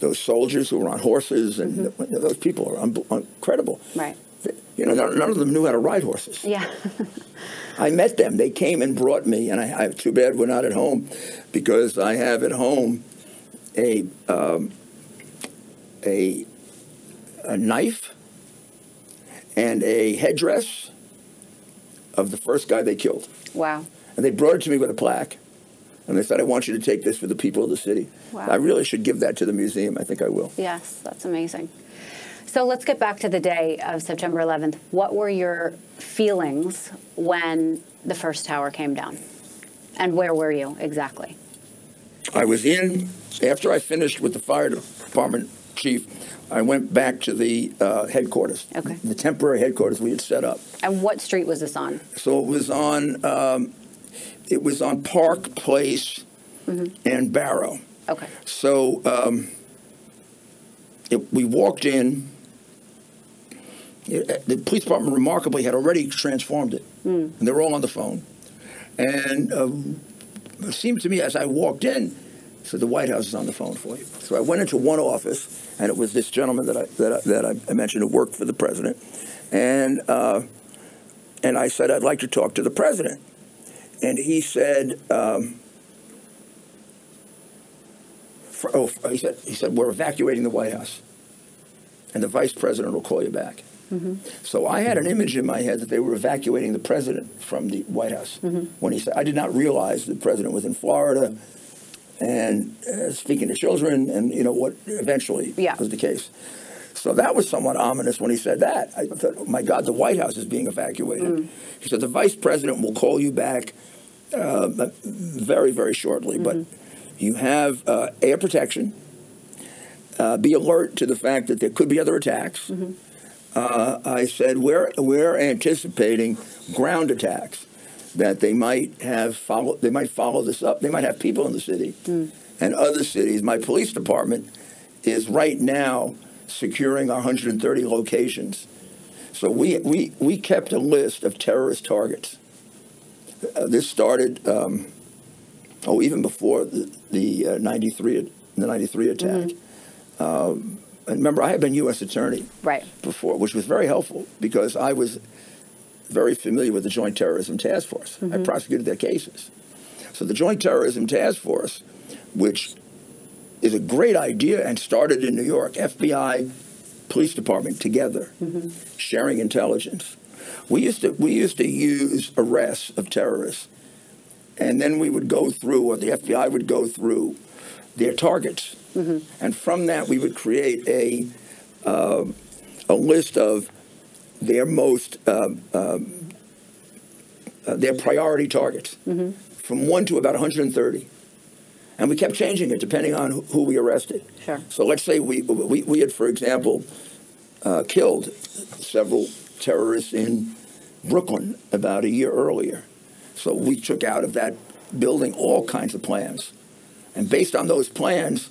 those soldiers who were on horses and those people are un- incredible. Right. You know, none, none of them knew how to ride horses. Yeah. I met them. They came and brought me, and I, I too bad we're not at home, because I have at home a um, a a knife and a headdress of the first guy they killed, wow. and they brought it to me with a plaque, and they said, "I want you to take this for the people of the city." Wow. I really should give that to the museum. I think I will. Yes, that's amazing. So let's get back to the day of September 11th. What were your feelings when the first tower came down? And where were you exactly? I was in after I finished with the fire department chief. I went back to the uh, headquarters, Okay. the temporary headquarters we had set up. And what street was this on? So it was on, um, it was on Park Place and Barrow. Okay. So um, it, we walked in. It- the police department remarkably had already transformed it, and they were all on the phone. And um, it seemed to me as I walked in, so the White House is on the phone for you. So I went into one office, and it was this gentleman that I that I, that I mentioned who worked for the president, and uh, and I said I'd like to talk to the president, and he said. Um, for, oh, he said he said we're evacuating the White House, and the vice president will call you back. So I had an image in my head that they were evacuating the president from the White House when he said I did not realize the president was in Florida and uh, speaking to children, and you know what eventually Yeah. was the case. So that was somewhat ominous when he said that. I thought, oh my God, the White House is being evacuated. He said the vice president will call you back uh, very, very shortly. But you have uh, air protection. Uh, be alert to the fact that there could be other attacks. Uh, I said we're we're anticipating ground attacks that they might have follow they might follow this up. They might have people in the city and other cities. My police department is right now securing our 130 locations. So we, we, we kept a list of terrorist targets uh, this started, um, oh, even before the, the uh, 93 the 93 attack. Mm-hmm. Um, and remember, I had been U.S. attorney right. before, which was very helpful because I was very familiar with the Joint Terrorism Task Force. Mm-hmm. I prosecuted their cases. So the Joint Terrorism Task Force, which is a great idea and started in New York, FBI, police department together, mm-hmm. sharing intelligence. We used to we used to use arrests of terrorists, and then we would go through, or the FBI would go through, their targets, mm-hmm. and from that we would create a uh, a list of their most um, um, uh, their priority targets, mm-hmm. from one to about 130 and we kept changing it depending on who we arrested. Sure. So let's say we we, we had, for example, uh, killed several terrorists in Brooklyn about a year earlier. So we took out of that building all kinds of plans, and based on those plans.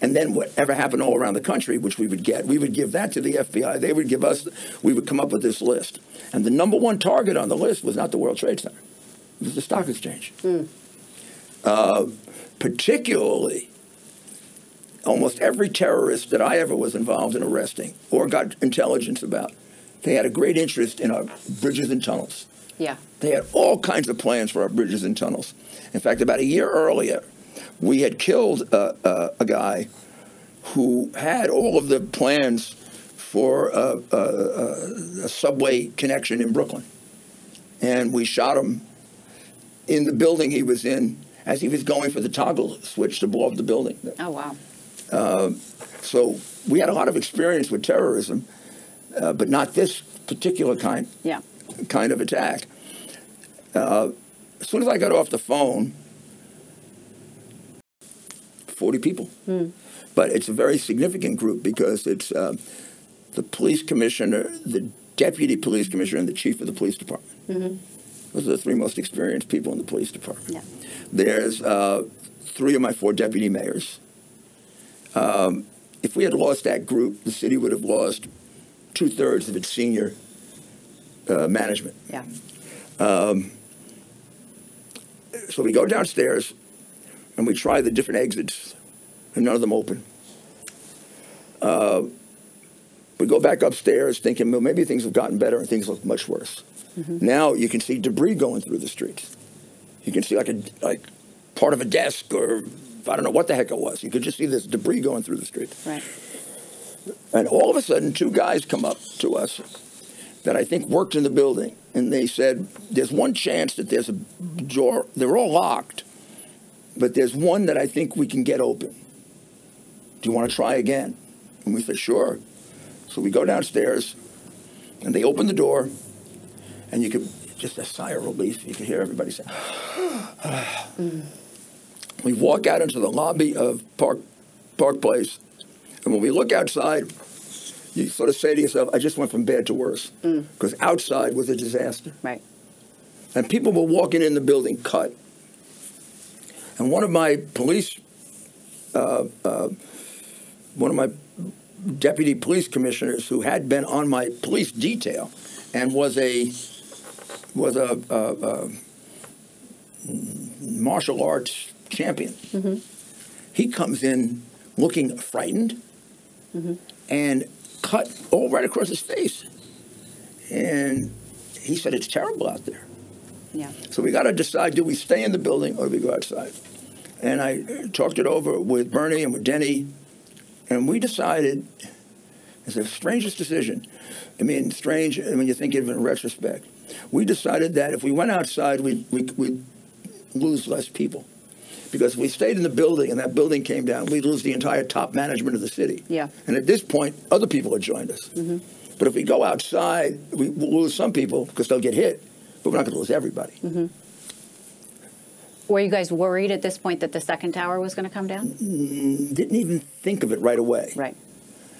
And then whatever happened all around the country, which we would get, we would give that to the FBI. They would give us, we would come up with this list. And the number one target on the list was not the World Trade Center, it was the stock exchange. Mm. Uh, particularly almost every terrorist that I ever was involved in arresting or got intelligence about, they had a great interest in our bridges and tunnels. Yeah. They had all kinds of plans for our bridges and tunnels. In fact, about a year earlier, we had killed uh, uh, a guy who had all of the plans for a, a, a subway connection in Brooklyn. And we shot him in the building he was in as he was going for the toggle switch to blow up the building. Oh, wow. Uh, so we had a lot of experience with terrorism, uh, but not this particular kind, yeah. kind of attack. Uh, as soon as I got off the phone, 40 people. Mm. But it's a very significant group because it's uh, the police commissioner, the deputy police commissioner, and the chief of the police department. Mm-hmm. Those are the three most experienced people in the police department. Yeah. There's uh, three of my four deputy mayors. Um, if we had lost that group, the city would have lost two thirds of its senior uh, management. Yeah. Um, so we go downstairs and we try the different exits, and none of them open. Uh, we go back upstairs thinking, well, maybe things have gotten better and things look much worse. Mm-hmm. Now you can see debris going through the streets. You can see like a like part of a desk or I don't know what the heck it was. You could just see this debris going through the street. Right. And all of a sudden, two guys come up to us that I think worked in the building, and they said, "There's one chance that there's a door. They're all locked, but there's one that I think we can get open. Do you want to try again?" And we said, "Sure." So we go downstairs, and they open the door, and you could just a sigh of relief. You could hear everybody say. mm. We walk out into the lobby of Park Park Place, and when we look outside, you sort of say to yourself, "I just went from bad to worse," because mm. outside was a disaster. Right. And people were walking in the building cut. And one of my police, uh, uh, one of my deputy police commissioners who had been on my police detail and was a was a, a, a martial arts champion. Mm-hmm. He comes in looking frightened mm-hmm. and cut all right across his face. And he said, It's terrible out there. Yeah. So we got to decide do we stay in the building or do we go outside? And I talked it over with Bernie and with Denny, and we decided it's the strangest decision. I mean, strange when you think of it in retrospect we decided that if we went outside, we'd, we'd, we'd lose less people. Because if we stayed in the building and that building came down, we'd lose the entire top management of the city. Yeah. And at this point, other people had joined us. Mm-hmm. But if we go outside, we will lose some people because they'll get hit, but we're not going to lose everybody. Mm-hmm. Were you guys worried at this point that the second tower was going to come down? Mm, didn't even think of it right away. Right.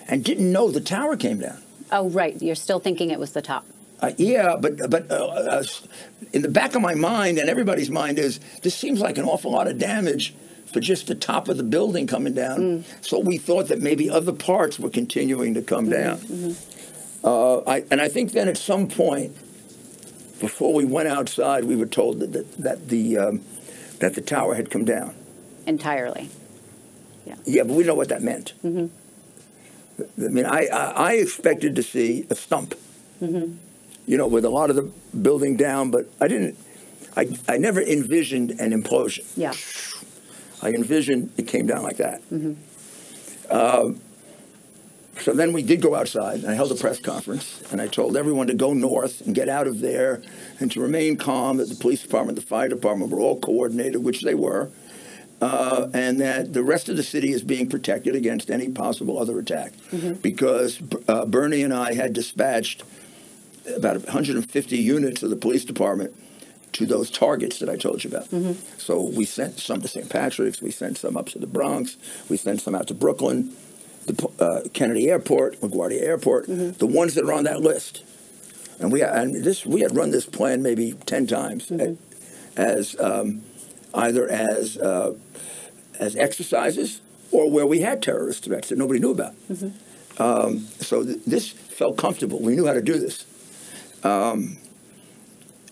And didn't know the tower came down. Oh, right. You're still thinking it was the top. Uh, yeah, but but uh, uh, in the back of my mind and everybody's mind is this seems like an awful lot of damage for just the top of the building coming down. Mm. So we thought that maybe other parts were continuing to come mm-hmm. down. Mm-hmm. Uh, I, and I think then at some point, before we went outside, we were told that that, that the um, that the tower had come down. Entirely. Yeah, Yeah, but we know what that meant. Mm-hmm. I mean, I, I, I expected to see a stump, Mm-hmm. you know, with a lot of the building down, but I didn't. I, I never envisioned an implosion. Yeah. I envisioned it came down like that. Mm-hmm. Um, so then we did go outside, and I held a press conference, and I told everyone to go north and get out of there, and to remain calm. That the police department, the fire department were all coordinated, which they were, uh, and that the rest of the city is being protected against any possible other attack, because uh, Bernie and I had dispatched about 150 units of the police department to those targets that I told you about. So we sent some to St. Patrick's, we sent some up to the Bronx, we sent some out to Brooklyn, the uh, Kennedy Airport, LaGuardia Airport, the ones that are on that list. And we and this we had run this plan maybe ten times as um, either as uh, as exercises or where we had terrorist threats that nobody knew about. Um, so th- this felt comfortable. We knew how to do this. Um,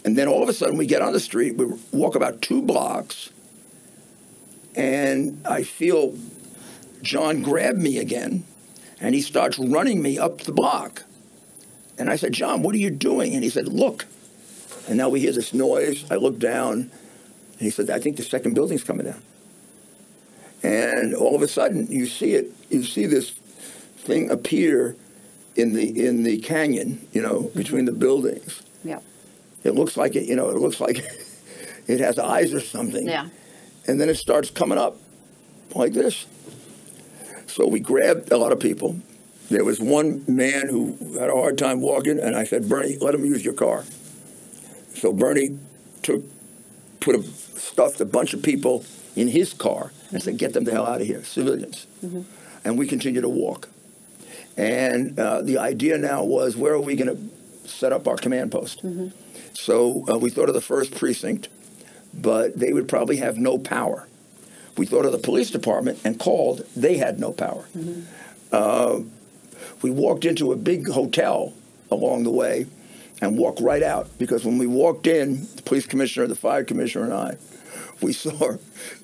and then all of a sudden, we get on the street. We walk about two blocks, and I feel John grab me again, and he starts running me up the block. And I said, John, what are you doing? And he said, Look. And now we hear this noise. I look down, and he said, I think the second building's coming down. And all of a sudden, you see it. You see this thing appear in the in the canyon, you know, between the buildings. Yeah. It looks like it, you know, it looks like it has eyes or something. Yeah. And then it starts coming up like this. So we grabbed a lot of people. There was one man who had a hard time walking, and I said, Bernie, let him use your car. So Bernie took, put a, stuffed a bunch of people in his car and said, get them the hell out of here, civilians. And we continued to walk. And uh, the idea now was, where are we going to set up our command post? So uh, we thought of the first precinct, but they would probably have no power. We thought of the police department and called. They had no power. Uh, we walked into a big hotel along the way and walked right out because when we walked in, the police commissioner, the fire commissioner, and I, we saw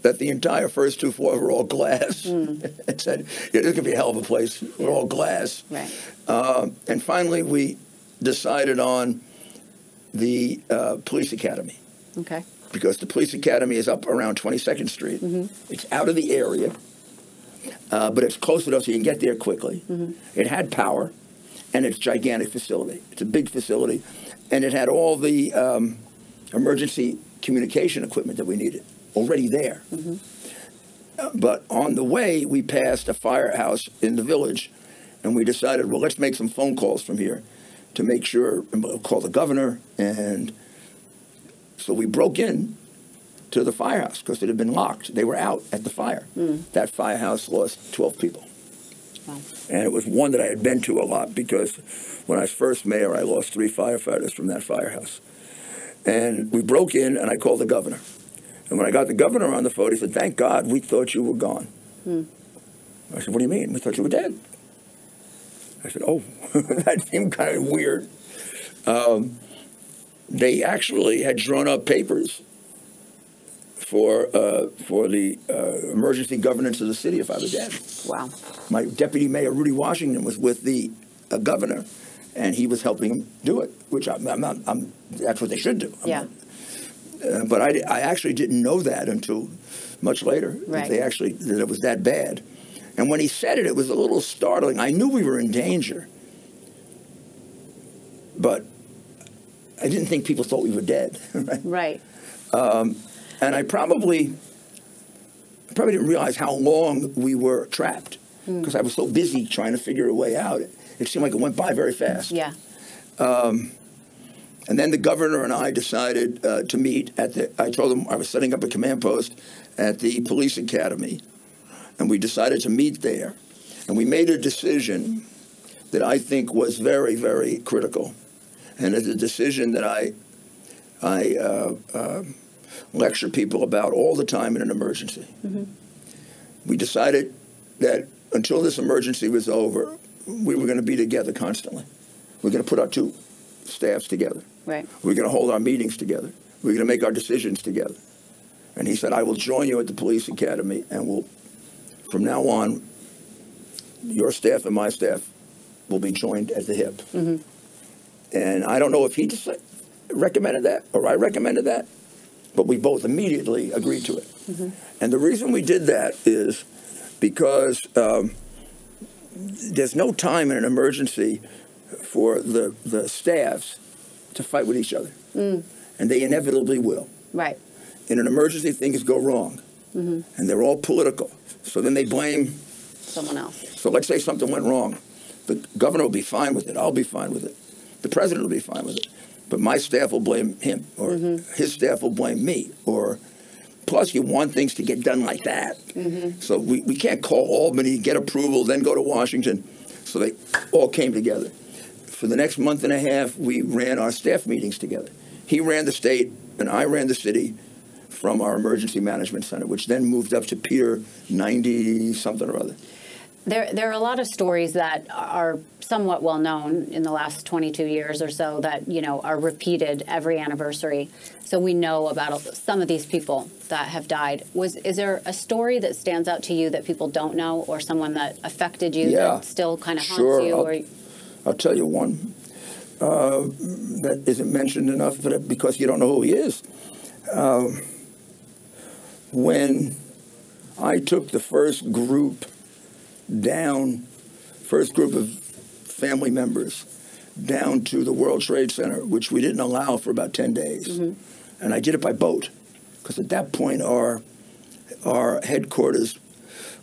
that the entire first two floors were all glass. and said, yeah, this could be a hell of a place. We're all glass. Right. Um, and finally, we decided on the uh, police academy Okay. Because the police academy is up around 22nd Street. It's out of the area, uh, but it's close enough so you can get there quickly. It had power, and it's a gigantic facility. It's a big facility, and it had all the um, emergency communication equipment that we needed already there. Uh, but on the way, we passed a firehouse in the village, and we decided, well, let's make some phone calls from here to make sure, call the governor and so we broke in to the firehouse because it had been locked. They were out at the fire. That firehouse lost 12 people. Wow. And it was one that I had been to a lot because when I was first mayor, I lost three firefighters from that firehouse. And we broke in, and I called the governor. And when I got the governor on the phone, he said, Thank God we thought you were gone. I said, What do you mean? We thought you were dead. I said, Oh, that seemed kind of weird. Um, they actually had drawn up papers for uh, for the uh, emergency governance of the city if I was dead. Wow. My deputy mayor Rudy Washington was with the uh, governor, and he was helping him do it, which I'm, I'm not. I'm, that's what they should do. I'm Yeah. not- uh, but I, I actually didn't know that until much later. that Right. They actually that it was that bad, and when he said it, it was a little startling. I knew we were in danger, but I didn't think people thought we were dead. right? Right. Um, and I probably probably didn't realize how long we were trapped hmm. because I was so busy trying to figure a way out. It seemed like it went by very fast. Yeah. Um, and then the governor and I decided uh, to meet at the. I told him I was setting up a command post at the police academy, and we decided to meet there, and we made a decision that I think was very, very critical, and it's a decision that I, I uh, uh, lecture people about all the time in an emergency. We decided that until this emergency was over, we were going to be together constantly. We're going to put our two staffs together. Right. We're going to hold our meetings together. We're going to make our decisions together. And he said, I will join you at the police academy, and we'll, from now on, your staff and my staff will be joined at the hip. Mm-hmm. And I don't know if he just recommended that or I recommended that, but we both immediately agreed to it. Mm-hmm. And the reason we did that is because um, there's no time in an emergency for the, the staffs to fight with each other. Mm. And they inevitably will. Right. In an emergency, things go wrong. Mm-hmm. And they're all political. So then they blame. Someone else. So let's say something went wrong. The governor will be fine with it. I'll be fine with it. The president will be fine with it. But my staff will blame him, or Mm-hmm. his staff will blame me, or plus you want things to get done like that. Mm-hmm. So we, we can't call Albany, get approval, then go to Washington. So they all came together. For the next month and a half, we ran our staff meetings together. He ran the state, and I ran the city from our emergency management center, which then moved up to Pier 90 something or other. There, there are a lot of stories that are somewhat well known in the last 22 years or so that you know are repeated every anniversary. So we know about some of these people that have died. Was is there a story that stands out to you that people don't know, or someone that affected you Yeah. that still kind of haunts Sure, you? I'll- Or I'll tell you one uh, that isn't mentioned enough but because you don't know who he is. Um, when I took the first group down, first group of family members down to the World Trade Center, which we didn't allow for about 10 days. And I did it by boat because at that point our, our headquarters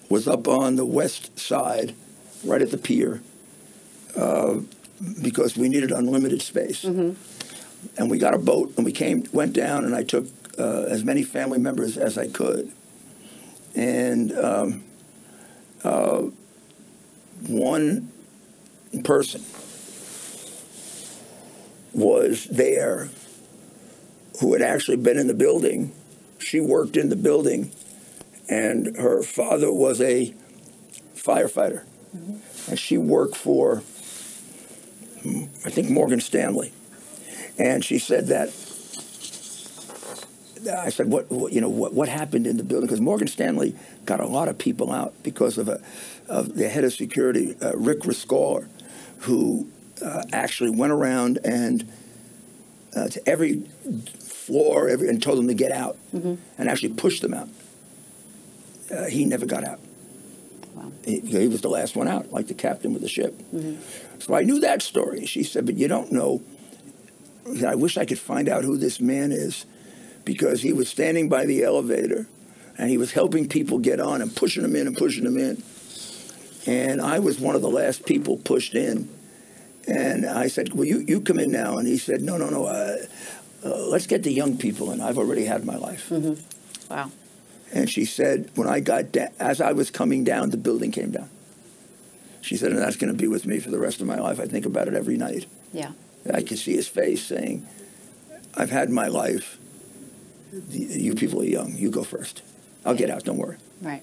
was up on the west side, right at the pier uh, because we needed unlimited space. And we got a boat and we came, went down, and I took uh, as many family members as I could. And um, uh, one person was there who had actually been in the building. She worked in the building, and her father was a firefighter and she worked for, I think, Morgan Stanley. And she said that. I said, "What, what you know? What, what happened in the building?" Because Morgan Stanley got a lot of people out because of a, of the head of security, uh, Rick Rescorla, who uh, actually went around and uh, to every floor, every, and told them to get out, and actually pushed them out. Uh, he never got out. Wow. He, he was the last one out, like the captain with the ship. So I knew that story. She said, but you don't know. I wish I could find out who this man is because he was standing by the elevator and he was helping people get on and pushing them in and pushing them in. And I was one of the last people pushed in. And I said, well, you, you come in now. And he said, no, no, no. Uh, uh, let's get the young people in. I've already had my life. wow. And she said, when I got da- as I was coming down, the building came down. She said, and that's going to be with me for the rest of my life. I think about it every night. Yeah. I could see his face saying, I've had my life. You people are young. You go first. I'll get out. Don't worry. Right.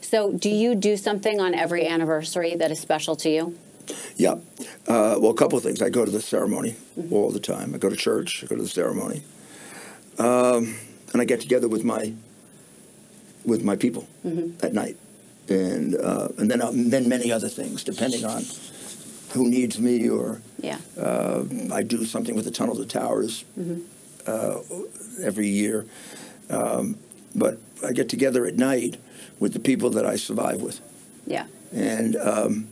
So, do you do something on every anniversary that is special to you? Yeah. Uh, well, a couple of things. I go to the ceremony all the time. I go to church. I go to the ceremony, um, and I get together with my with my people at night, and uh, and then uh, then many other things depending on who needs me or Yeah. uh, I do something with the Tunnel to Towers uh, every year. Um, but I get together at night with the people that I survive with. Yeah. And um,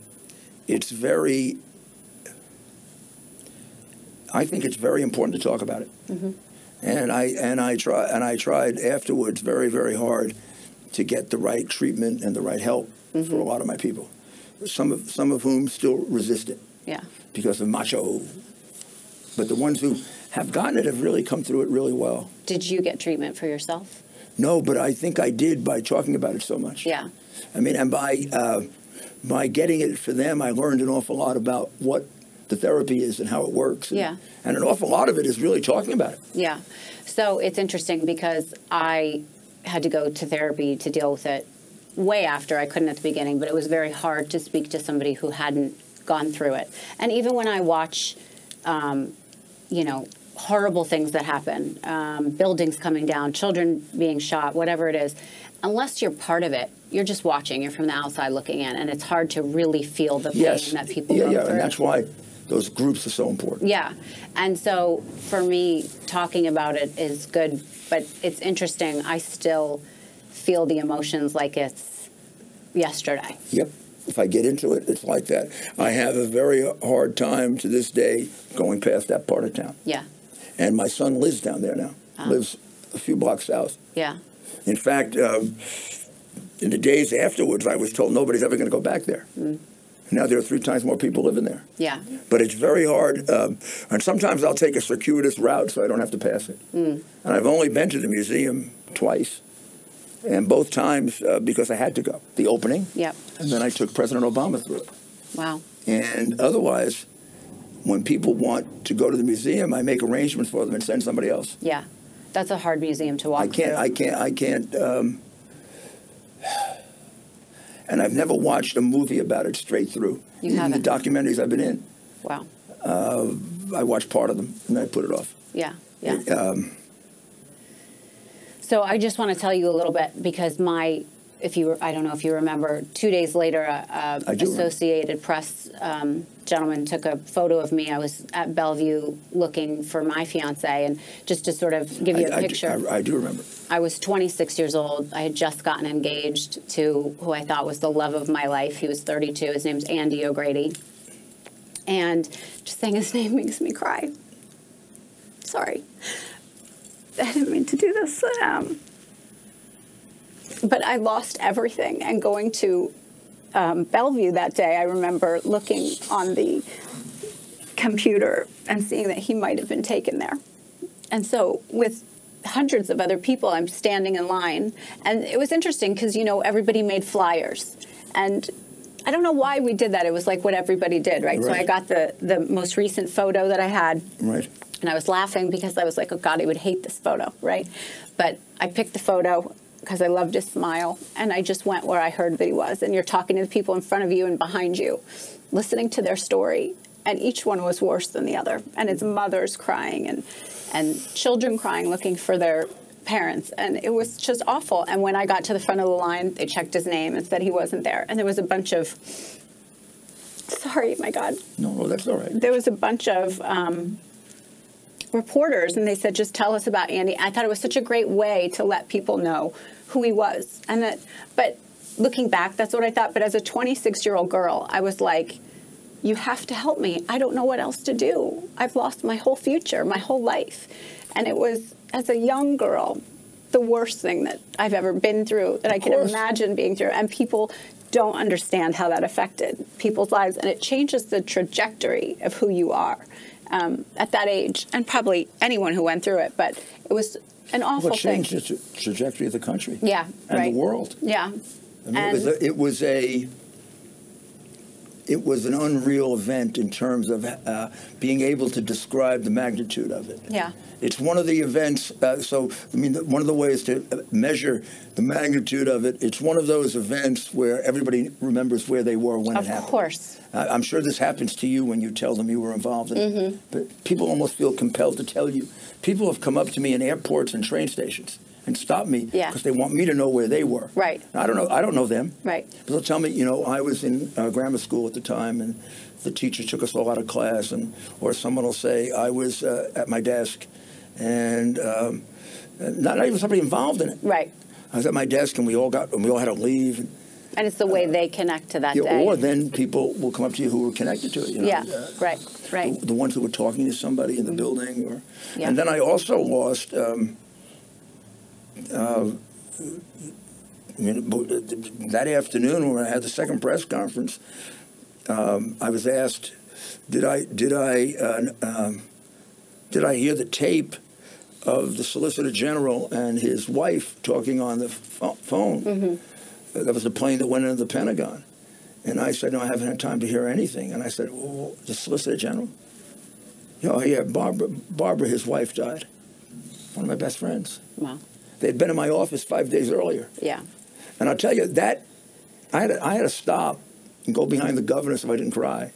it's very, I think it's very important to talk about it. Mm-hmm. And I and I try and I tried afterwards very very hard to get the right treatment and the right help for a lot of my people. Some of some of whom still resist it Yeah. because of macho. But the ones who have gotten it have really come through it really well. Did you get treatment for yourself? No, but I think I did by talking about it so much. Yeah. I mean, and by uh, by getting it for them, I learned an awful lot about what the therapy is and how it works. And, Yeah. And an awful lot of it is really talking about it. Yeah. So it's interesting because I had to go to therapy to deal with it way after. I couldn't at the beginning, but it was very hard to speak to somebody who hadn't gone through it. And even when I watch um, you know, horrible things that happen, um, buildings coming down, children being shot, whatever it is, unless you're part of it, you're just watching. You're from the outside looking in, and it's hard to really feel the pain Yes. that people yeah, go yeah, through. and that's why those groups are so important. Yeah. And so for me, talking about it is good, but it's interesting. I still feel the emotions like it's yesterday. Yep. If I get into it, it's like that. I have a very hard time to this day going past that part of town. Yeah. And my son lives down there now, Ah. lives a few blocks south. Yeah. In fact, um, in the days afterwards, I was told nobody's ever going to go back there. Mm. Now there are three times more people living there. Yeah. But it's very hard. Um, and sometimes I'll take a circuitous route so I don't have to pass it. Mm. And I've only been to the museum twice. And both times uh, because I had to go. The opening, Yep. and then I took President Obama through it. Wow. And otherwise, when people want to go to the museum, I make arrangements for them and send somebody else. Yeah. That's a hard museum to walk I can't. through. I can't. I can't. Um, and I've never watched a movie about it straight through. You Even haven't? the documentaries I've been in, wow. I watched part of them and I put it off. Yeah. Yeah. Um, So I just want to tell you a little bit because my, if you, I don't know if you remember, two days later, a, a I do remember. Associated Press um, gentleman took a photo of me. I was at Bellevue looking for my fiance, and just to sort of give you a I, I do- picture. I, I do remember. I was 26 years old. I had just gotten engaged to who I thought was the love of my life. He was 32. His name's Andy O'Grady. And just saying his name makes me cry. Sorry. I didn't mean to do this. Um, but I lost everything. And going to um, Bellevue that day, I remember looking on the computer and seeing that he might have been taken there. And so, with hundreds of other people, I'm standing in line. And it was interesting because, you know, everybody made flyers. And I don't know why we did that. It was like what everybody did, right? So I got the, the most recent photo that I had. Right. And I was laughing because I was like, oh God, I would hate this photo, right? But I picked the photo because I loved his smile. And I just went where I heard that he was. And you're talking to the people in front of you and behind you, listening to their story. And each one was worse than the other. And it's mothers crying and, and children crying, looking for their parents. And it was just awful. And when I got to the front of the line, they checked his name and said he wasn't there. And there was a bunch of, sorry, my God, No, no, that's all right. there was a bunch of um, reporters, and they said, "Just tell us about Andy." I thought it was such a great way to let people know who he was, and that. But looking back, that's what I thought. But as a 26-year-old girl, I was like, "You have to help me. I don't know what else to do. I've lost my whole future, my whole life," and it was as a young girl. The worst thing that I've ever been through, that I can course. imagine being through, and people don't understand how that affected people's lives, and it changes the trajectory of who you are um, at that age, and probably anyone who went through it. But it was an awful What thing. changed the trajectory of the country? Yeah, and right. the world. Yeah, I mean, it, was a, it was a it was an unreal event in terms of uh, being able to describe the magnitude of it. Yeah. It's one of the events. Uh, so, I mean, one of the ways to uh, measure the magnitude of it. It's one of those events where everybody remembers where they were when of it happened. Of course. I- I'm sure this happens to you when you tell them you were involved in Mm-hmm. it. But people almost feel compelled to tell you. People have come up to me in airports and train stations and stop me Yeah. because they want me to know where they were. Right. I don't know. I don't know them. Right. But they'll tell me, you know, I was in uh, grammar school at the time, and the teacher took us all out of class, and or someone will say I was uh, at my desk, and um, not even somebody involved in it. Right. I was at my desk, and we all got, and we all had to leave. And it's the way they connect to that Yeah, day. or then people will come up to you who were connected to it. You know, yeah. uh, right. Right. Mm-hmm. the, the ones who were talking to somebody in the building, or Yeah. and then I also lost. Um, uh, that afternoon when I had the second press conference, um, I was asked, "Did I did I uh, um, did I hear the tape of the Solicitor General and his wife talking on the pho- phone?" Mm-hmm. That was the plane that went into the Pentagon. And I said, no, I haven't had time to hear anything. And I said, well, the Solicitor General? Oh, yeah, Barbara, Barbara, his wife died. One of my best friends. Wow. They had been in my office five days earlier. Yeah. And I'll tell you, that, I had, to, I had to stop and go behind the governor so I didn't cry.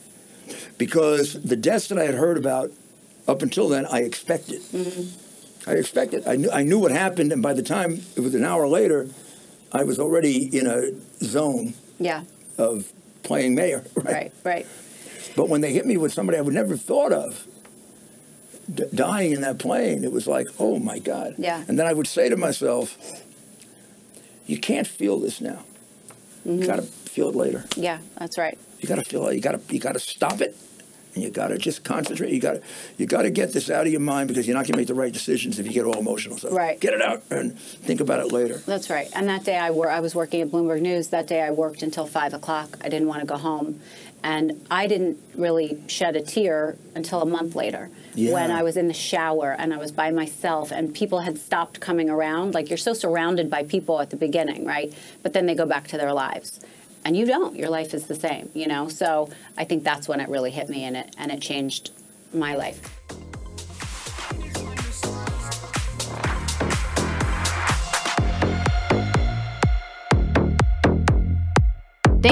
Because the deaths that I had heard about up until then, I expected. Mm-hmm. I expected. I knew, I knew what happened, and by the time it was an hour later, I was already in a zone yeah. of playing mayor. Right? right, right. But when they hit me with somebody I would never thought of d- dying in that plane, it was like, oh my God. Yeah. And then I would say to myself, you can't feel this now. Mm-hmm. You got to feel it later. Yeah, that's right. You got to feel it. You got to you got to stop it and you got to just concentrate. You got to you got to get this out of your mind because you're not going to make the right decisions if you get all emotional. So right. get it out and think about it later. That's right. And that day I wor- I was working at Bloomberg News. That day I worked until five o'clock. I didn't want to go home, and I didn't really shed a tear until a month later yeah. when I was in the shower and I was by myself and people had stopped coming around. Like you're so surrounded by people at the beginning, right? But then they go back to their lives and you don't your life is the same you know so i think that's when it really hit me and it and it changed my life